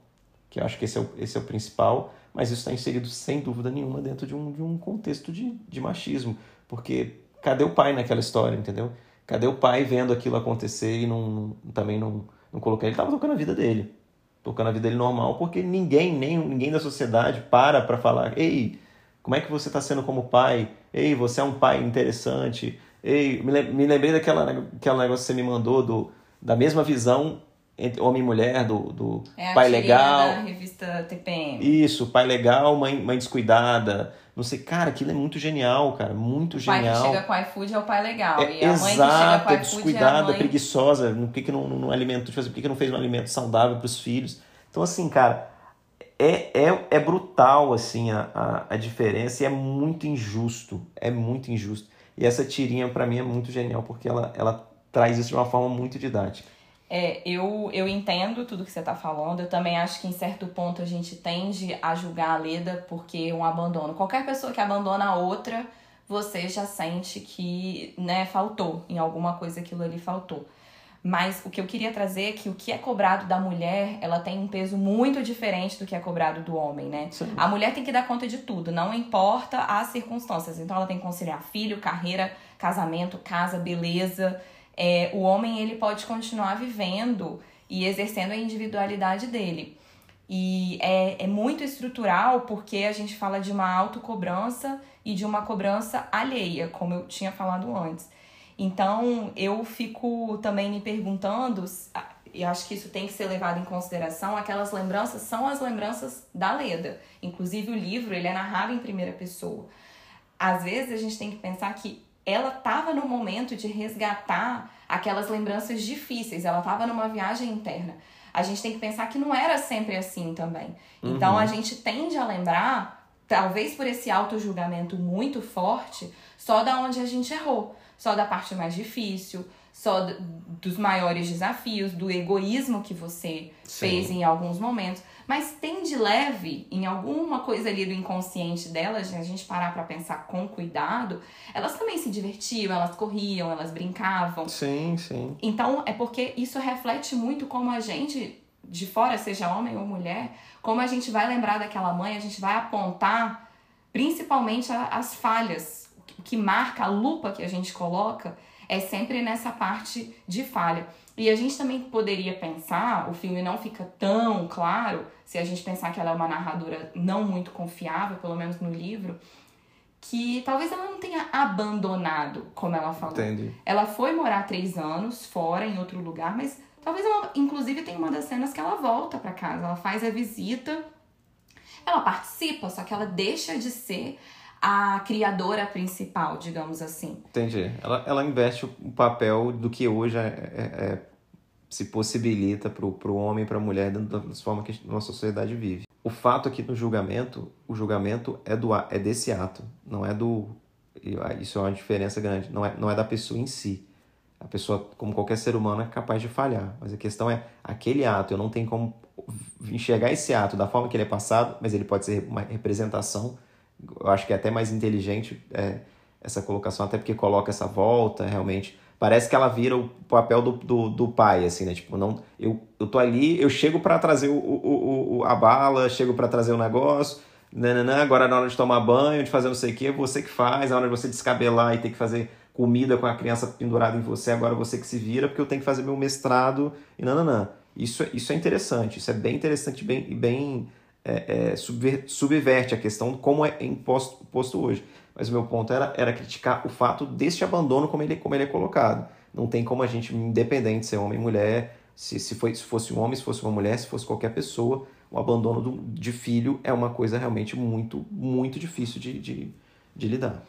que eu acho que esse é o, esse é o principal, mas isso está inserido sem dúvida nenhuma dentro de um, de um contexto de, de machismo. Porque cadê o pai naquela história, entendeu? Cadê o pai vendo aquilo acontecer e não, também não, não colocou? Ele estava tocando a vida dele tocando a vida dele normal, porque ninguém, nem ninguém da sociedade para para falar, ei, como é que você está sendo como pai? Ei, você é um pai interessante. Ei, me lembrei daquela, daquela negócio que você me mandou do, da mesma visão entre homem e mulher, do, do
é
pai legal.
Da revista TPM.
Isso, pai legal, mãe, mãe descuidada. Não sei, cara, aquilo é muito genial, cara, muito genial. O pai
que chega com iFood é o pai legal.
É,
e a mãe
exato,
que chega com
é
iFood
descuidada,
é mãe...
preguiçosa. Por que, que não, não, não alimenta, tipo assim, por que, que não fez um alimento saudável para os filhos? Então, assim, cara, é, é, é brutal, assim, a, a, a diferença e é muito injusto. É muito injusto. E essa tirinha, para mim, é muito genial, porque ela, ela traz isso de uma forma muito didática.
É, eu, eu entendo tudo que você está falando. Eu também acho que em certo ponto a gente tende a julgar a Leda porque um abandono. Qualquer pessoa que abandona a outra, você já sente que né, faltou, em alguma coisa aquilo ali faltou. Mas o que eu queria trazer é que o que é cobrado da mulher, ela tem um peso muito diferente do que é cobrado do homem, né?
Sim.
A mulher tem que dar conta de tudo, não importa as circunstâncias. Então ela tem que conciliar filho, carreira, casamento, casa, beleza. É, o homem ele pode continuar vivendo e exercendo a individualidade dele. E é, é muito estrutural porque a gente fala de uma autocobrança e de uma cobrança alheia, como eu tinha falado antes. Então, eu fico também me perguntando, e acho que isso tem que ser levado em consideração, aquelas lembranças são as lembranças da Leda. Inclusive, o livro, ele é narrado em primeira pessoa. Às vezes, a gente tem que pensar que ela estava no momento de resgatar aquelas lembranças difíceis, ela estava numa viagem interna. A gente tem que pensar que não era sempre assim também. Então, uhum. a gente tende a lembrar, talvez por esse auto-julgamento muito forte, só da onde a gente errou só da parte mais difícil, só dos maiores desafios, do egoísmo que você Sim. fez em alguns momentos. Mas tem de leve, em alguma coisa ali do inconsciente delas, a gente parar para pensar com cuidado, elas também se divertiam, elas corriam, elas brincavam.
Sim, sim.
Então é porque isso reflete muito como a gente, de fora, seja homem ou mulher, como a gente vai lembrar daquela mãe, a gente vai apontar principalmente as falhas o que marca, a lupa que a gente coloca, é sempre nessa parte de falha. E a gente também poderia pensar, o filme não fica tão claro, se a gente pensar que ela é uma narradora não muito confiável, pelo menos no livro, que talvez ela não tenha abandonado, como ela falou.
Entendi.
Ela foi morar três anos fora, em outro lugar, mas talvez ela, inclusive, tem uma das cenas que ela volta para casa, ela faz a visita, ela participa, só que ela deixa de ser a criadora principal, digamos assim.
Entendi. Ela, ela investe o papel do que hoje é, é, é se possibilita para o homem e para a mulher da forma que a nossa sociedade vive. O fato aqui no julgamento, o julgamento é, do, é desse ato, não é do. Isso é uma diferença grande, não é, não é da pessoa em si. A pessoa, como qualquer ser humano, é capaz de falhar. Mas a questão é aquele ato, eu não tenho como enxergar esse ato da forma que ele é passado, mas ele pode ser uma representação. Eu acho que é até mais inteligente é, essa colocação, até porque coloca essa volta, realmente. Parece que ela vira o papel do, do, do pai, assim, né? Tipo, não, eu, eu tô ali, eu chego para trazer o, o, o, a bala, chego para trazer o negócio, nananã, agora na hora de tomar banho, de fazer não sei o que, você que faz, na hora de você descabelar e ter que fazer comida com a criança pendurada em você, agora você que se vira, porque eu tenho que fazer meu mestrado e nananã. Isso, é, isso é interessante, isso é bem interessante bem, e bem é, é, subver, subverte a questão de como é imposto, imposto hoje. Mas o meu ponto era, era criticar o fato deste abandono como ele, como ele é colocado. Não tem como a gente, independente se é homem ou mulher, se, se, foi, se fosse um homem, se fosse uma mulher, se fosse qualquer pessoa, o abandono do, de filho é uma coisa realmente muito, muito difícil de, de, de lidar.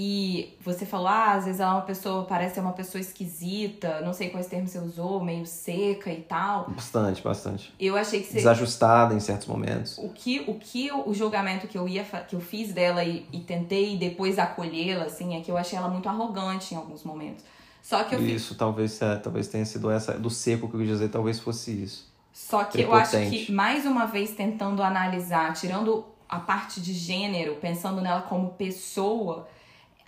E você falou, ah, às vezes ela é uma pessoa, parece ser uma pessoa esquisita, não sei quais termos você usou, meio seca e tal.
Bastante, bastante.
Eu achei que você.
Desajustada em certos momentos.
O que o, que o julgamento que eu ia que eu fiz dela e, e tentei depois acolhê-la, assim, é que eu achei ela muito arrogante em alguns momentos. Só que eu
Isso, talvez, é, talvez tenha sido essa. Do seco que eu quis dizer, talvez fosse isso.
Só que eu acho que, mais uma vez, tentando analisar, tirando a parte de gênero, pensando nela como pessoa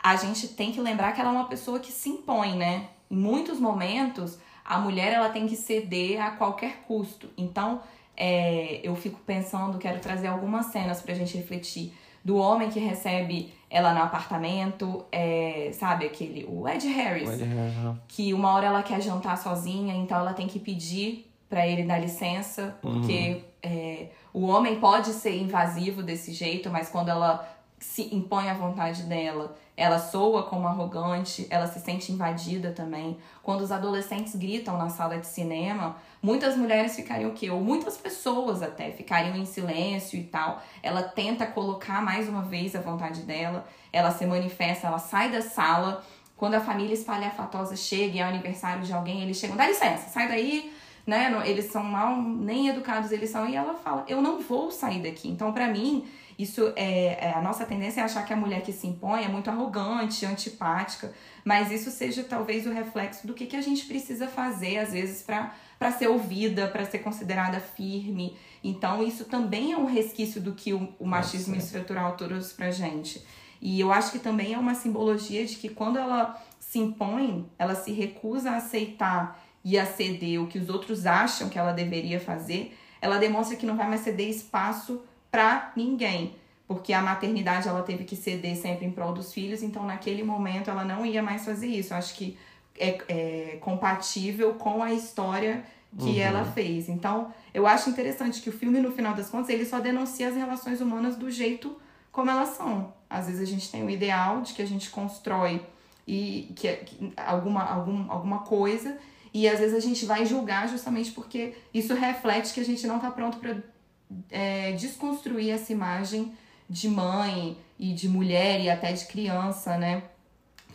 a gente tem que lembrar que ela é uma pessoa que se impõe, né? Em muitos momentos, a mulher ela tem que ceder a qualquer custo. Então, é, eu fico pensando, quero trazer algumas cenas pra gente refletir. Do homem que recebe ela no apartamento, é, sabe, aquele, o Ed Harris,
o Ed Harris.
que uma hora ela quer jantar sozinha, então ela tem que pedir para ele dar licença, porque uhum. é, o homem pode ser invasivo desse jeito, mas quando ela se impõe à vontade dela, ela soa como arrogante, ela se sente invadida também. Quando os adolescentes gritam na sala de cinema, muitas mulheres ficariam o quê? Ou muitas pessoas até ficariam em silêncio e tal. Ela tenta colocar mais uma vez a vontade dela, ela se manifesta, ela sai da sala. Quando a família espalhafatosa chega e é o aniversário de alguém, eles chegam, dá licença, sai daí, né? Eles são mal, nem educados eles são. E ela fala, eu não vou sair daqui. Então, para mim, isso é, é, a nossa tendência é achar que a mulher que se impõe é muito arrogante, antipática, mas isso seja talvez o reflexo do que, que a gente precisa fazer às vezes para ser ouvida, para ser considerada firme. Então isso também é um resquício do que o, o machismo Nossa. estrutural trouxe pra gente. E eu acho que também é uma simbologia de que quando ela se impõe, ela se recusa a aceitar e a ceder o que os outros acham que ela deveria fazer, ela demonstra que não vai mais ceder espaço para ninguém, porque a maternidade ela teve que ceder sempre em prol dos filhos, então naquele momento ela não ia mais fazer isso. Eu acho que é, é compatível com a história que uhum. ela fez. Então, eu acho interessante que o filme, no final das contas, ele só denuncia as relações humanas do jeito como elas são. Às vezes a gente tem o ideal de que a gente constrói e que, que alguma, algum, alguma coisa e às vezes a gente vai julgar justamente porque isso reflete que a gente não está pronto é, desconstruir essa imagem de mãe e de mulher e até de criança, né?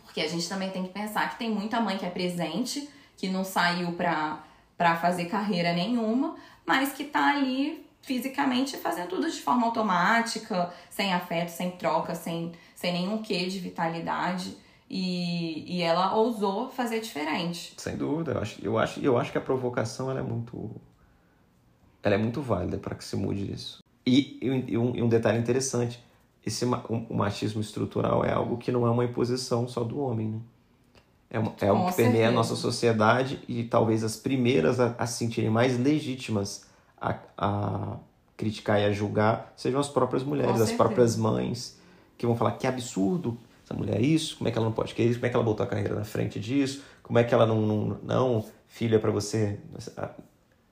Porque a gente também tem que pensar que tem muita mãe que é presente, que não saiu pra, pra fazer carreira nenhuma, mas que tá ali fisicamente fazendo tudo de forma automática, sem afeto, sem troca, sem, sem nenhum quê de vitalidade. E, e ela ousou fazer diferente.
Sem dúvida, eu acho, eu acho, eu acho que a provocação ela é muito ela é muito válida para que se mude isso. E, e, um, e, um, detalhe interessante, esse o machismo estrutural é algo que não é uma imposição só do homem, né? É, uma, é algo que permeia a nossa sociedade e talvez as primeiras a, a se sentirem mais legítimas a, a criticar e a julgar sejam as próprias mulheres, as próprias mães, que vão falar que absurdo essa mulher é isso, como é que ela não pode querer isso, como é que ela botou a carreira na frente disso, como é que ela não, não, não filho é para você.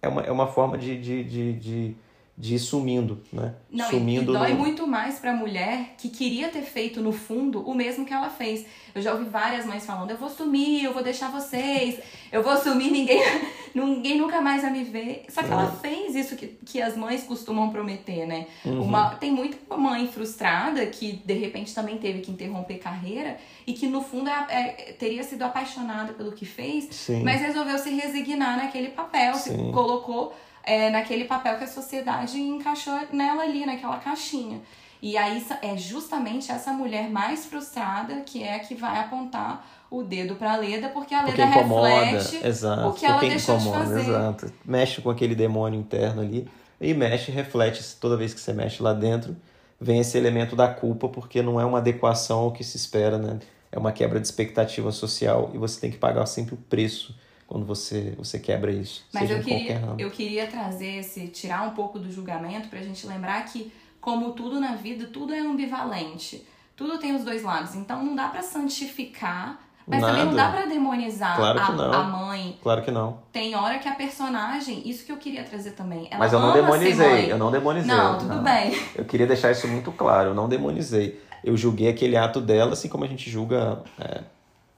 É uma, é uma forma de, de, de, de de ir sumindo, né?
Não,
sumindo
e, dói
no...
muito mais para a mulher que queria ter feito no fundo o mesmo que ela fez. Eu já ouvi várias mães falando: "Eu vou sumir, eu vou deixar vocês, eu vou sumir, ninguém ninguém nunca mais vai me ver". Só que ela é. fez isso que, que as mães costumam prometer, né? Uhum. Uma, tem muita mãe frustrada que de repente também teve que interromper carreira e que no fundo é, é, teria sido apaixonada pelo que fez,
Sim.
mas resolveu se resignar naquele papel, Sim. se colocou é, naquele papel que a sociedade encaixou nela ali, naquela caixinha. E aí é justamente essa mulher mais frustrada que é a que vai apontar o dedo para a Leda, porque a Leda porque incomoda, reflete
exato,
o que ela deixou
incomoda,
de fazer.
Exato. Mexe com aquele demônio interno ali e mexe, reflete toda vez que você mexe lá dentro, vem esse elemento da culpa, porque não é uma adequação ao que se espera, né? É uma quebra de expectativa social e você tem que pagar sempre o preço quando você, você quebra isso.
Mas eu queria, eu queria trazer esse, tirar um pouco do julgamento para a gente lembrar que, como tudo na vida, tudo é ambivalente. Tudo tem os dois lados. Então não dá para santificar, mas Nada. também não dá para demonizar
claro
a, a, mãe.
Claro que não.
Tem hora que a personagem, isso que eu queria trazer também.
Mas eu não demonizei, eu não demonizei.
Não, tudo não. bem.
Eu queria deixar isso muito claro, eu não demonizei. Eu julguei aquele ato dela, assim como a gente julga. É,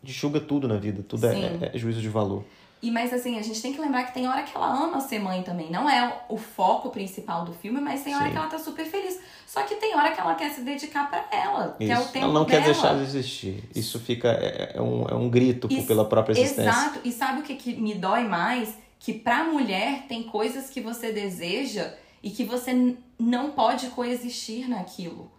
a gente julga tudo na vida, tudo é, é, é juízo de valor.
E mas assim, a gente tem que lembrar que tem hora que ela ama ser mãe também. Não é o foco principal do filme, mas tem hora Sim. que ela tá super feliz. Só que tem hora que ela quer se dedicar para ela, Isso. que é o tempo
Ela não
dela.
quer deixar de existir. Isso fica é, é um, é um grito e, pela própria existência.
Exato. E sabe o que, que me dói mais? Que pra mulher tem coisas que você deseja e que você não pode coexistir naquilo.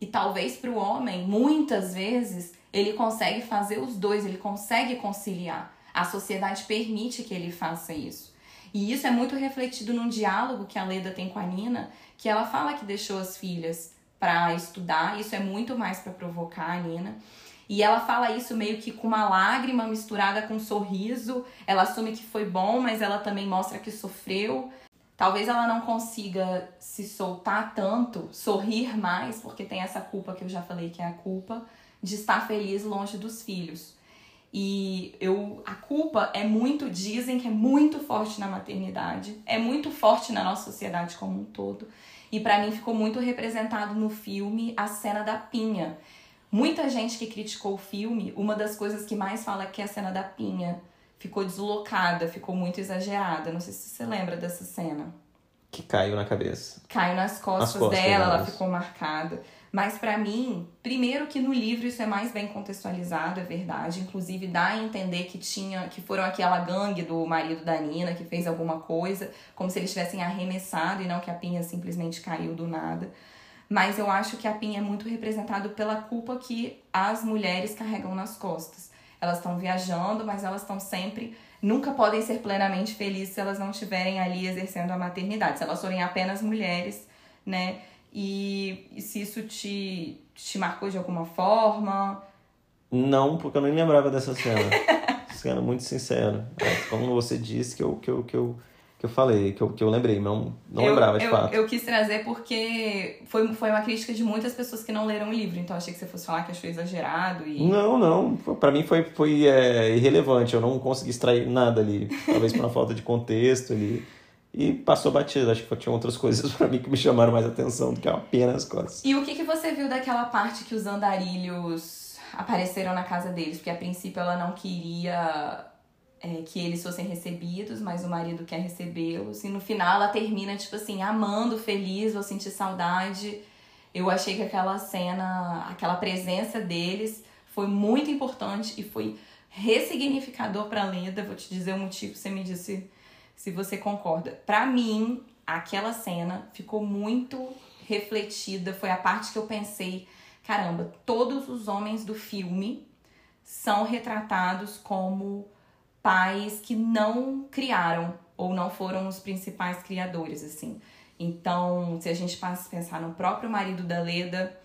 E talvez para o homem, muitas vezes, ele consegue fazer os dois, ele consegue conciliar. A sociedade permite que ele faça isso. E isso é muito refletido num diálogo que a Leda tem com a Nina, que ela fala que deixou as filhas para estudar, isso é muito mais para provocar a Nina. E ela fala isso meio que com uma lágrima misturada com um sorriso. Ela assume que foi bom, mas ela também mostra que sofreu. Talvez ela não consiga se soltar tanto, sorrir mais, porque tem essa culpa que eu já falei que é a culpa de estar feliz longe dos filhos. E eu a culpa é muito, dizem que é muito forte na maternidade, é muito forte na nossa sociedade como um todo. E para mim ficou muito representado no filme a cena da pinha. Muita gente que criticou o filme, uma das coisas que mais fala é que é a cena da pinha ficou deslocada, ficou muito exagerada. Não sei se você lembra dessa cena.
Que caiu na cabeça.
Caiu nas costas, nas costas dela, ela ficou marcada. Mas para mim, primeiro que no livro isso é mais bem contextualizado, é verdade. Inclusive dá a entender que tinha, que foram aquela gangue do marido da Nina que fez alguma coisa, como se eles tivessem arremessado e não que a Pinha simplesmente caiu do nada. Mas eu acho que a Pinha é muito representado pela culpa que as mulheres carregam nas costas. Elas estão viajando, mas elas estão sempre nunca podem ser plenamente felizes se elas não estiverem ali exercendo a maternidade, se elas forem apenas mulheres, né? E, e se isso te, te marcou de alguma forma?
Não, porque eu nem lembrava dessa cena. Sendo muito sincero. É, como você disse que eu, que eu, que eu, que eu falei, que eu, que eu lembrei, não, não eu, lembrava de
eu,
fato.
Eu quis trazer porque foi, foi uma crítica de muitas pessoas que não leram o livro, então achei que você fosse falar que achou exagerado e...
Não, não, para mim foi, foi é, irrelevante, eu não consegui extrair nada ali, talvez por uma falta de contexto ali. E passou batida. Acho que tinha outras coisas para mim que me chamaram mais atenção do que apenas coisas.
E o que, que você viu daquela parte que os andarilhos apareceram na casa deles? Porque a princípio ela não queria é, que eles fossem recebidos, mas o marido quer recebê-los. E no final ela termina, tipo assim, amando, feliz, vou sentir saudade. Eu achei que aquela cena, aquela presença deles foi muito importante e foi ressignificador para Leda. Vou te dizer o motivo, você me disse se você concorda. Para mim, aquela cena ficou muito refletida. Foi a parte que eu pensei: caramba, todos os homens do filme são retratados como pais que não criaram ou não foram os principais criadores, assim. Então, se a gente pensar no próprio marido da Leda,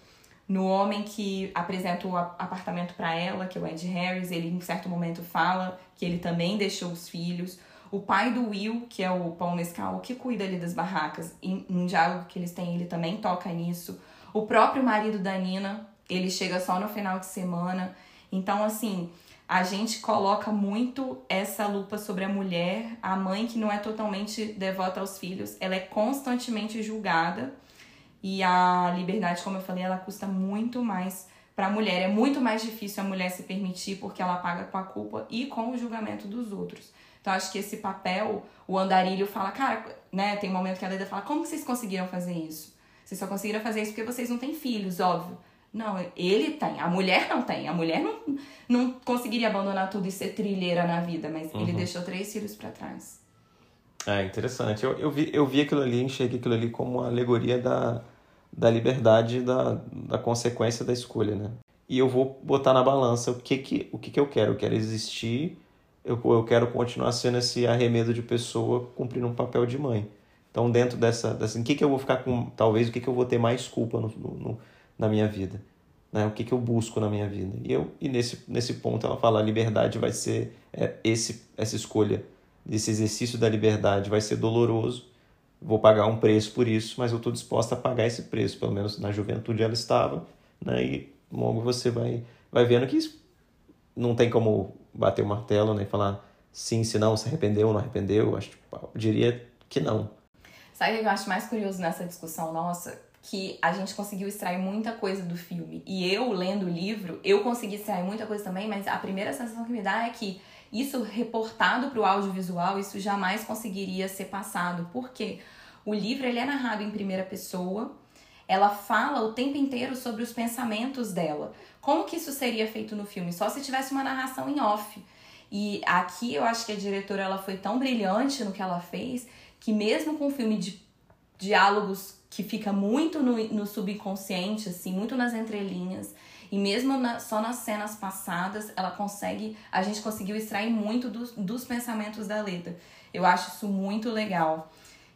no homem que apresenta o apartamento para ela, que é o Ed Harris, ele em certo momento fala que ele também deixou os filhos. O pai do Will, que é o Pão Mescal, que cuida ali das barracas, em um diálogo que eles têm, ele também toca nisso. O próprio marido da Nina, ele chega só no final de semana. Então, assim, a gente coloca muito essa lupa sobre a mulher, a mãe que não é totalmente devota aos filhos, ela é constantemente julgada e a liberdade, como eu falei, ela custa muito mais para a mulher. É muito mais difícil a mulher se permitir porque ela paga com a culpa e com o julgamento dos outros. Então acho que esse papel, o andarilho fala, cara, né, tem um momento que a Leda fala, como que vocês conseguiram fazer isso? Vocês só conseguiram fazer isso porque vocês não têm filhos, óbvio. Não, ele tem, a mulher não tem. A mulher não, não conseguiria abandonar tudo e ser trilheira na vida, mas uhum. ele deixou três filhos para trás.
É interessante. Eu, eu, vi, eu vi aquilo ali, enxerguei aquilo ali como uma alegoria da, da liberdade da, da consequência da escolha, né? E eu vou botar na balança o que que, o que, que eu quero. Eu quero existir, eu, eu quero continuar sendo esse arremedo de pessoa cumprindo um papel de mãe. Então, dentro dessa, dessa o que, que eu vou ficar com, talvez, o que, que eu vou ter mais culpa no, no, na minha vida? Né? O que, que eu busco na minha vida? E, eu, e nesse, nesse ponto ela fala, a liberdade vai ser é, esse, essa escolha, esse exercício da liberdade vai ser doloroso, vou pagar um preço por isso, mas eu estou disposta a pagar esse preço, pelo menos na juventude ela estava, né? E logo você vai, vai vendo que não tem como bater o martelo, né? falar sim, se não, se arrependeu ou não arrependeu, acho, eu diria que não.
Sabe o que eu acho mais curioso nessa discussão nossa? Que a gente conseguiu extrair muita coisa do filme. E eu, lendo o livro, eu consegui extrair muita coisa também, mas a primeira sensação que me dá é que isso reportado para o audiovisual, isso jamais conseguiria ser passado. Porque o livro ele é narrado em primeira pessoa, ela fala o tempo inteiro sobre os pensamentos dela. Como que isso seria feito no filme? Só se tivesse uma narração em off. E aqui eu acho que a diretora ela foi tão brilhante no que ela fez que mesmo com um filme de diálogos que fica muito no, no subconsciente, assim, muito nas entrelinhas, e mesmo na, só nas cenas passadas, ela consegue. A gente conseguiu extrair muito dos, dos pensamentos da Leda. Eu acho isso muito legal.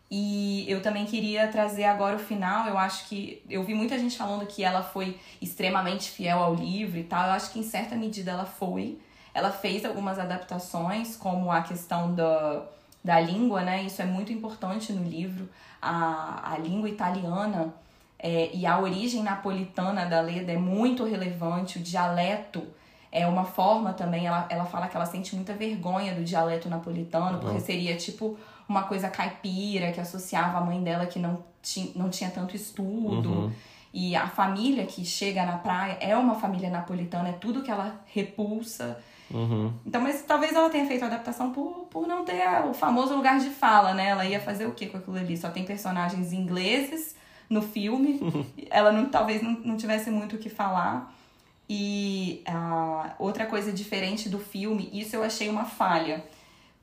E eu também queria trazer agora o final. Eu acho que. Eu vi muita gente falando que ela foi extremamente fiel ao livro e tal. Eu acho que em certa medida ela foi. Ela fez algumas adaptações, como a questão da, da língua, né? Isso é muito importante no livro. A, a língua italiana é, e a origem napolitana da Leda é muito relevante, o dialeto é uma forma também, ela, ela fala que ela sente muita vergonha do dialeto napolitano, porque seria tipo uma coisa caipira que associava a mãe dela que não, ti, não tinha tanto estudo. Uhum. E a família que chega na praia é uma família napolitana, é tudo que ela repulsa.
Uhum.
Então, mas talvez ela tenha feito a adaptação por, por não ter o famoso lugar de fala, né? Ela ia fazer o que com aquilo ali? Só tem personagens ingleses no filme. ela não, talvez não, não tivesse muito o que falar. E uh, outra coisa diferente do filme, isso eu achei uma falha,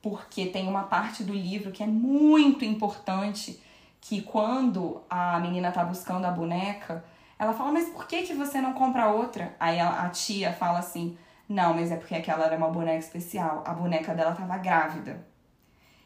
porque tem uma parte do livro que é muito importante, que quando a menina tá buscando a boneca, ela fala, mas por que, que você não compra outra? Aí a, a tia fala assim, não, mas é porque aquela era uma boneca especial, a boneca dela tava grávida.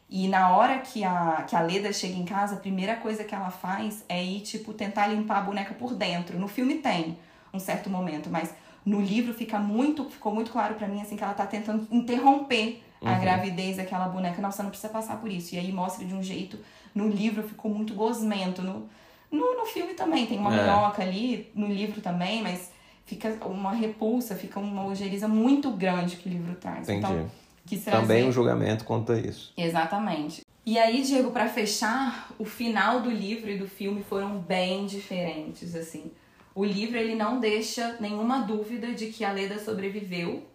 E na hora que a, que a Leda chega em casa, a primeira coisa que ela faz é ir, tipo, tentar limpar a boneca por dentro. No filme tem um certo momento, mas no livro fica muito, ficou muito claro para mim, assim, que ela tá tentando interromper a uhum. gravidez daquela boneca. Não, você não precisa passar por isso. E aí mostra de um jeito, no livro ficou muito gosmento. No, no, no filme também tem uma é. minhoca ali, no livro também, mas fica uma repulsa, fica uma ojeriza muito grande que o livro traz.
Entendi.
Então,
quis trazer... Também um julgamento quanto a isso.
Exatamente. E aí, Diego, para fechar, o final do livro e do filme foram bem diferentes, assim. O livro ele não deixa nenhuma dúvida de que a Leda sobreviveu,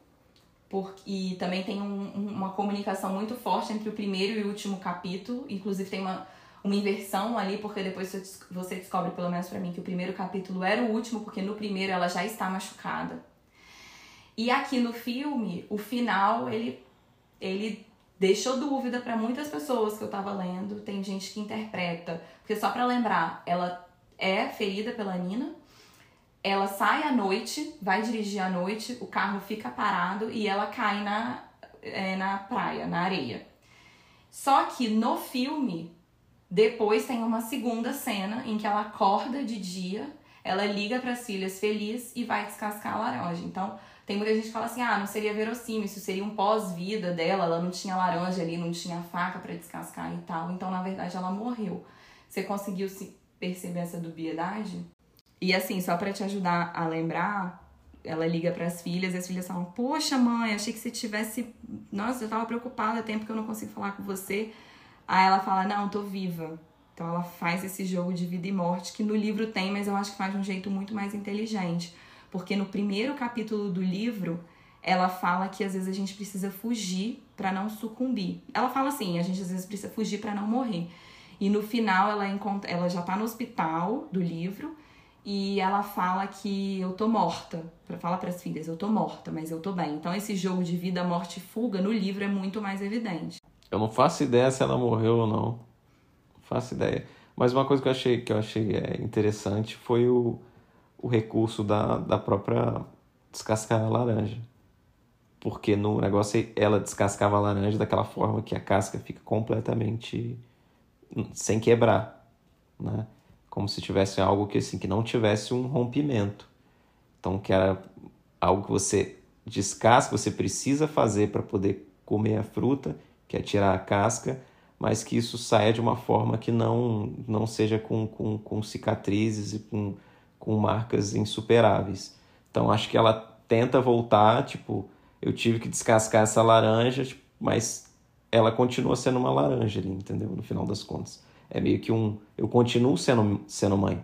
porque, e também tem um, uma comunicação muito forte entre o primeiro e o último capítulo. Inclusive tem uma, uma inversão ali, porque depois você descobre, pelo menos para mim, que o primeiro capítulo era o último, porque no primeiro ela já está machucada. E aqui no filme, o final, ele, ele deixou dúvida para muitas pessoas que eu tava lendo. Tem gente que interpreta. Porque só para lembrar, ela é ferida pela Nina, ela sai à noite, vai dirigir à noite, o carro fica parado e ela cai na, é, na praia, na areia. Só que no filme, depois tem uma segunda cena em que ela acorda de dia, ela liga para as filhas feliz e vai descascar a laranja. Então, tem muita gente que fala assim: ah, não seria verossímil, isso seria um pós-vida dela, ela não tinha laranja ali, não tinha faca para descascar e tal. Então, na verdade, ela morreu. Você conseguiu se perceber essa dubiedade? E assim, só para te ajudar a lembrar, ela liga para as filhas e as filhas falam: Poxa, mãe, achei que você tivesse. Nossa, eu tava preocupada, há tempo que eu não consigo falar com você. Aí ela fala: Não, tô viva. Então ela faz esse jogo de vida e morte que no livro tem, mas eu acho que faz de um jeito muito mais inteligente. Porque no primeiro capítulo do livro, ela fala que às vezes a gente precisa fugir para não sucumbir. Ela fala assim: a gente às vezes precisa fugir para não morrer. E no final ela encontra, ela já tá no hospital do livro e ela fala que eu tô morta. Fala para as filhas, eu tô morta, mas eu tô bem. Então esse jogo de vida, morte e fuga no livro é muito mais evidente.
Eu não faço ideia se ela morreu ou não. Não faço ideia. Mas uma coisa que eu achei que eu achei é, interessante foi o, o recurso da, da própria descascar a laranja. Porque no negócio ela descascava a laranja daquela forma que a casca fica completamente sem quebrar, né? Como se tivesse algo que assim que não tivesse um rompimento. Então que era algo que você descasca, você precisa fazer para poder comer a fruta, que é tirar a casca, mas que isso saia de uma forma que não não seja com, com, com cicatrizes e com, com marcas insuperáveis. Então acho que ela tenta voltar, tipo, eu tive que descascar essa laranja, tipo, mas ela continua sendo uma laranja ali, entendeu? No final das contas. É meio que um. Eu continuo sendo, sendo mãe.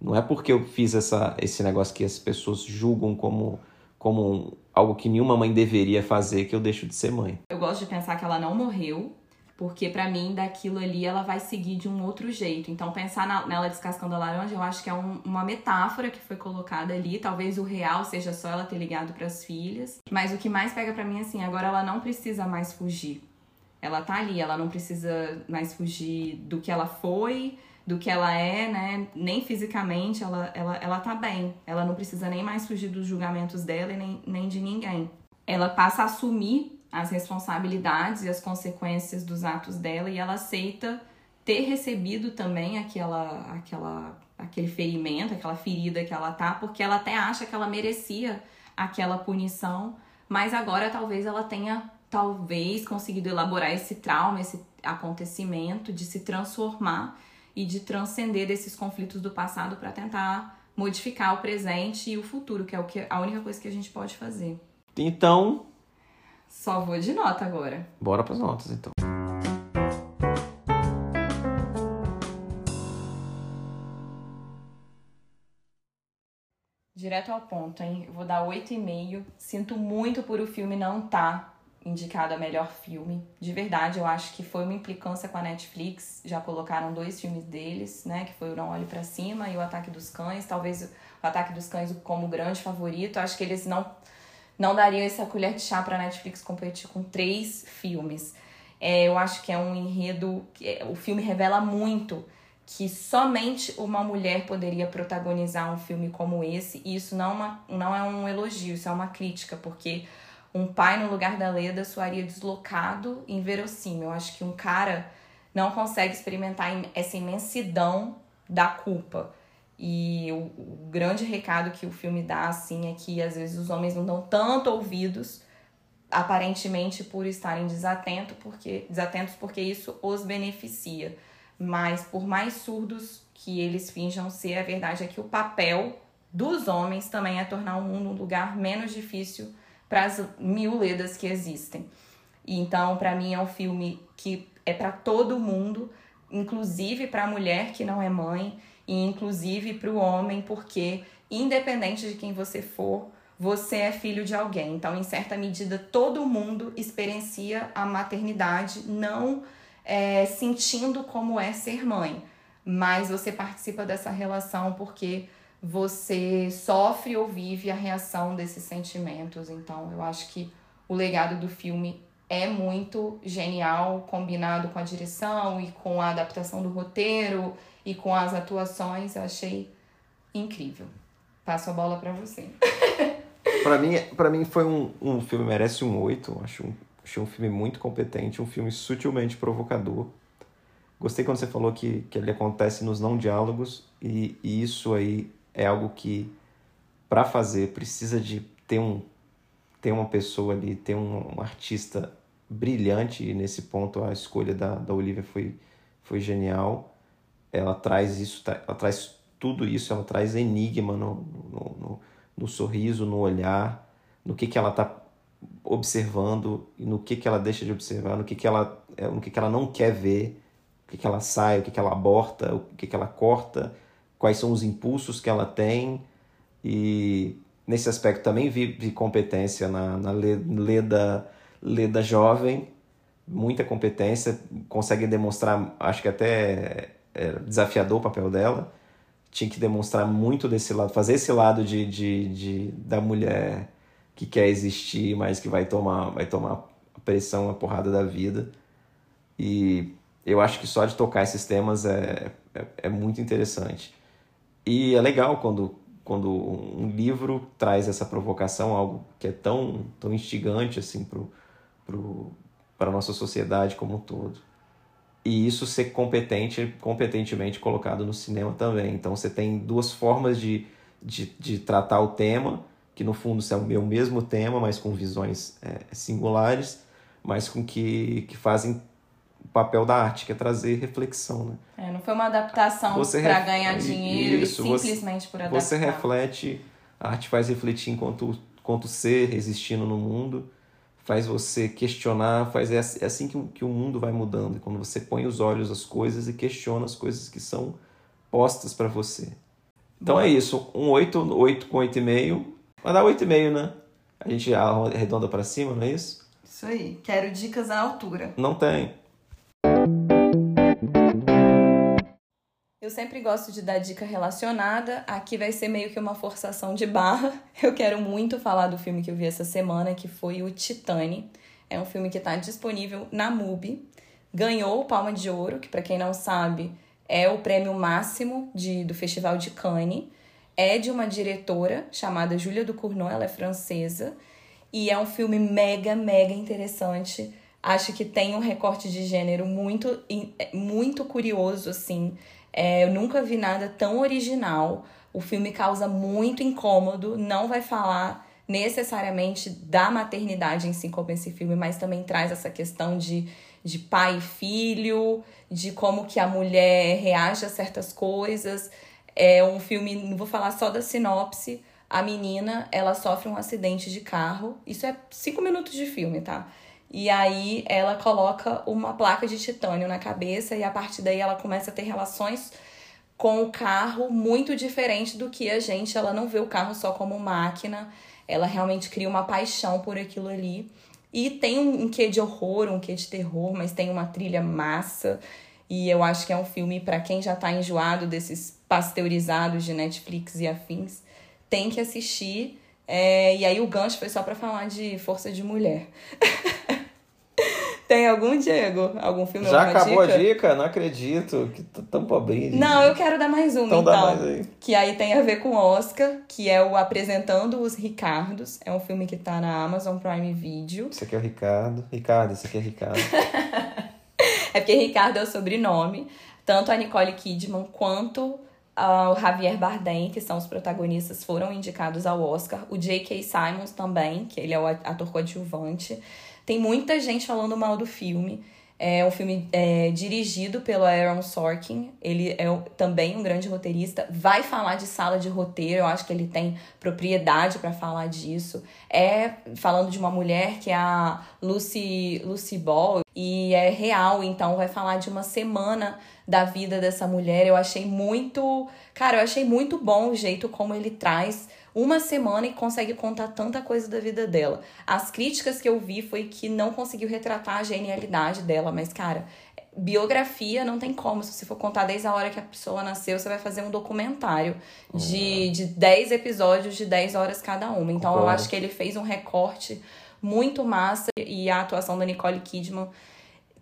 Não é porque eu fiz essa, esse negócio que as pessoas julgam como, como algo que nenhuma mãe deveria fazer que eu deixo de ser mãe.
Eu gosto de pensar que ela não morreu, porque para mim daquilo ali ela vai seguir de um outro jeito. Então pensar na, nela descascando a laranja, eu acho que é um, uma metáfora que foi colocada ali. Talvez o real seja só ela ter ligado para as filhas, mas o que mais pega para mim assim, agora ela não precisa mais fugir ela tá ali, ela não precisa mais fugir do que ela foi, do que ela é, né? Nem fisicamente, ela, ela, ela tá bem. Ela não precisa nem mais fugir dos julgamentos dela e nem, nem de ninguém. Ela passa a assumir as responsabilidades e as consequências dos atos dela e ela aceita ter recebido também aquela, aquela, aquele ferimento, aquela ferida que ela tá, porque ela até acha que ela merecia aquela punição, mas agora talvez ela tenha talvez conseguido elaborar esse trauma, esse acontecimento, de se transformar e de transcender desses conflitos do passado para tentar modificar o presente e o futuro, que é o que a única coisa que a gente pode fazer.
Então,
só vou de nota agora.
Bora para as notas então.
Direto ao ponto, hein? Eu vou dar 8,5. Sinto muito por o filme não estar tá indicado a melhor filme. De verdade, eu acho que foi uma implicância com a Netflix. Já colocaram dois filmes deles, né? Que foi o Não Olhe para Cima e o Ataque dos Cães. Talvez o Ataque dos Cães como grande favorito. Acho que eles não, não dariam essa colher de chá para Netflix competir com três filmes. É, eu acho que é um enredo. É, o filme revela muito que somente uma mulher poderia protagonizar um filme como esse. E isso não, é uma, não é um elogio, isso é uma crítica, porque um pai no lugar da Leda soaria deslocado e inverossímil. Eu acho que um cara não consegue experimentar essa imensidão da culpa. E o, o, grande recado que o filme dá, assim, é que às vezes os homens não dão tanto ouvidos, aparentemente por estarem desatentos, porque, desatentos, porque isso os beneficia. Mas por mais surdos que eles finjam ser, a verdade é que o papel dos homens também é tornar o mundo um lugar menos difícil para as mil ledas que existem. E então, para mim, é um filme que é para todo mundo, inclusive para a mulher que não é mãe, e inclusive para o homem, porque independente de quem você for, você é filho de alguém. Então, em certa medida, todo mundo experiencia a maternidade, não é, sentindo como é ser mãe, mas você participa dessa relação porque você sofre ou vive a reação desses sentimentos. Então, eu acho que o legado do filme é muito genial, combinado com a direção e com a adaptação do roteiro e com as atuações. Eu achei incrível. Passo a bola para você.
para mim, para mim foi um, um filme merece um 8, acho um, achei um filme muito competente, um filme sutilmente provocador. Gostei quando você falou que, que ele acontece nos não diálogos e, e isso aí é algo que para fazer precisa de ter um ter uma pessoa ali, ter um, um, artista brilhante e nesse ponto a escolha da, da Olivia foi foi genial. Ela traz isso, ela traz tudo isso, ela traz enigma no, no, no, no sorriso, no olhar, no que, que ela está observando e no que, que ela deixa de observar, no que, que, ela, é, no que, que ela não quer ver, o que, que ela sai, o que, que ela aborta, o que, que ela corta, quais são os impulsos que ela tem. E nesse aspecto também vi, vi competência na, na Leda, Leda jovem, muita competência, consegue demonstrar, acho que até é desafiador o papel dela, tinha que demonstrar muito desse lado, fazer esse lado de, de, de da mulher que quer existir, mas que vai tomar, vai tomar a pressão, a porrada da vida. E eu acho que só de tocar esses temas é, é, é muito interessante. E é legal quando, quando um livro traz essa provocação, algo que é tão, tão instigante assim pro, pro, para a nossa sociedade como um todo. E isso ser competente, competentemente colocado no cinema também. Então você tem duas formas de, de, de tratar o tema que no fundo são o mesmo tema, mas com visões é, singulares, mas com que, que fazem o papel da arte, que é trazer reflexão. Né?
É, não foi uma adaptação para ganhar dinheiro isso, e simplesmente
você,
por adaptar.
Você reflete, a arte faz refletir enquanto, enquanto ser existindo no mundo, faz você questionar, faz é, é assim que, que o mundo vai mudando, quando você põe os olhos às coisas e questiona as coisas que são postas para você. Então Bom. é isso, um 8, 8 com 8,5 Vai dar 8,5, né? A gente arredonda para cima, não é isso?
Isso aí. Quero dicas à altura.
Não tem.
Eu sempre gosto de dar dica relacionada. Aqui vai ser meio que uma forçação de barra. Eu quero muito falar do filme que eu vi essa semana, que foi o Titane. É um filme que está disponível na MUBI. Ganhou o Palma de Ouro, que para quem não sabe é o prêmio máximo de, do Festival de Cannes é de uma diretora chamada Julia Ducournau, ela é francesa, e é um filme mega, mega interessante. Acho que tem um recorte de gênero muito, muito curioso, assim. É, eu nunca vi nada tão original. O filme causa muito incômodo, não vai falar necessariamente da maternidade em si, como esse filme, mas também traz essa questão de, de pai e filho, de como que a mulher reage a certas coisas. É um filme, não vou falar só da sinopse. A menina, ela sofre um acidente de carro. Isso é cinco minutos de filme, tá? E aí ela coloca uma placa de titânio na cabeça e a partir daí ela começa a ter relações com o carro muito diferente do que a gente. Ela não vê o carro só como máquina, ela realmente cria uma paixão por aquilo ali. E tem um, quê de horror, um quê de terror, mas tem uma trilha massa. E eu acho que é um filme para quem já tá enjoado desses pasteurizados de Netflix e afins, tem que assistir. É, e aí o gancho foi só para falar de força de mulher. Tem algum, Diego? Algum filme?
Já acabou dica? a dica? Não acredito. Que tão pobrinho.
Não, eu quero dar mais uma, então. então mais aí. Que aí tem a ver com Oscar, que é o Apresentando os Ricardos. É um filme que tá na Amazon Prime Video.
Esse aqui é o Ricardo. Ricardo, esse aqui é Ricardo.
É porque Ricardo é o sobrenome. Tanto a Nicole Kidman quanto uh, o Javier Bardem, que são os protagonistas, foram indicados ao Oscar. O J.K. Simons também, que ele é o ator coadjuvante. Tem muita gente falando mal do filme. É um filme é, dirigido pelo Aaron Sorkin. Ele é também um grande roteirista. Vai falar de sala de roteiro. Eu acho que ele tem propriedade para falar disso. É falando de uma mulher que é a Lucy, Lucy Ball. E é real, então vai falar de uma semana da vida dessa mulher. Eu achei muito. Cara, eu achei muito bom o jeito como ele traz uma semana e consegue contar tanta coisa da vida dela. As críticas que eu vi foi que não conseguiu retratar a genialidade dela, mas, cara, biografia não tem como. Se você for contar desde a hora que a pessoa nasceu, você vai fazer um documentário de, uhum. de 10 episódios de 10 horas cada uma. Então eu acho que ele fez um recorte muito massa e a atuação da Nicole Kidman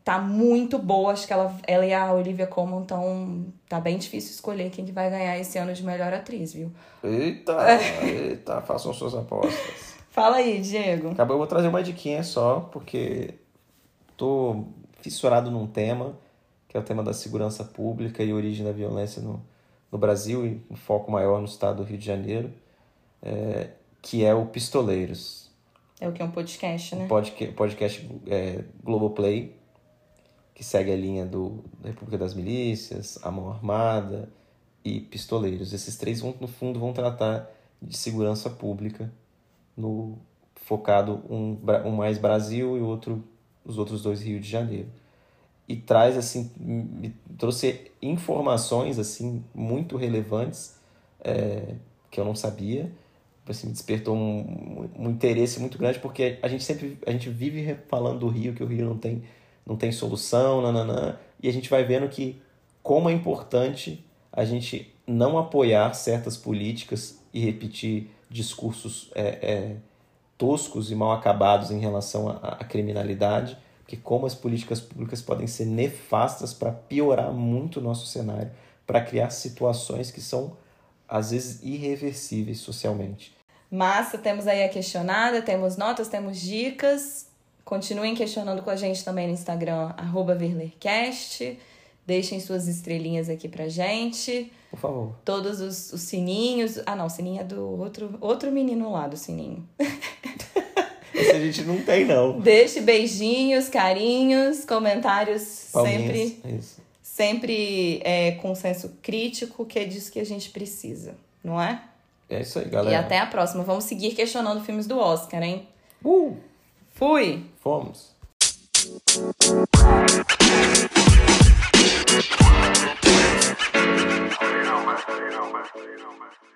tá muito boa. Acho que ela, ela e a Olivia Colman estão. Tá bem difícil escolher quem que vai ganhar esse ano de melhor atriz, viu?
Eita, eita, façam suas apostas.
Fala aí, Diego.
Acabou, eu vou trazer uma diquinha só, porque tô fissurado num tema, que é o tema da segurança pública e origem da violência no, no Brasil e um foco maior no estado do Rio de Janeiro, é, que é o Pistoleiros.
É o que? Um podcast, né?
Um podcast, podcast é, Globoplay, que segue a linha do da República das Milícias, A Mão Armada e Pistoleiros. Esses três, vão, no fundo, vão tratar de segurança pública, no focado um, um mais Brasil e outro os outros dois Rio de Janeiro. E traz assim, me trouxe informações assim muito relevantes é, que eu não sabia. Assim, me despertou um, um interesse muito grande porque a gente sempre a gente vive falando do Rio que o Rio não tem não tem solução, nananã, e a gente vai vendo que como é importante a gente não apoiar certas políticas e repetir discursos é, é, toscos e mal acabados em relação à, à criminalidade, porque como as políticas públicas podem ser nefastas para piorar muito o nosso cenário, para criar situações que são às vezes irreversíveis socialmente.
Massa, temos aí a questionada, temos notas, temos dicas. Continuem questionando com a gente também no Instagram, arroba VerlerCast. Deixem suas estrelinhas aqui pra gente.
Por favor.
Todos os, os sininhos. Ah, não, o sininho é do outro, outro menino lá do sininho.
Esse a gente não tem, não.
Deixe beijinhos, carinhos, comentários
Palminhas,
sempre,
Isso.
sempre é, com senso crítico, que é disso que a gente precisa, não é?
É isso aí,
E
galera.
até a próxima. Vamos seguir questionando filmes do Oscar, hein?
Uh,
Fui!
fomos.
You know, man. You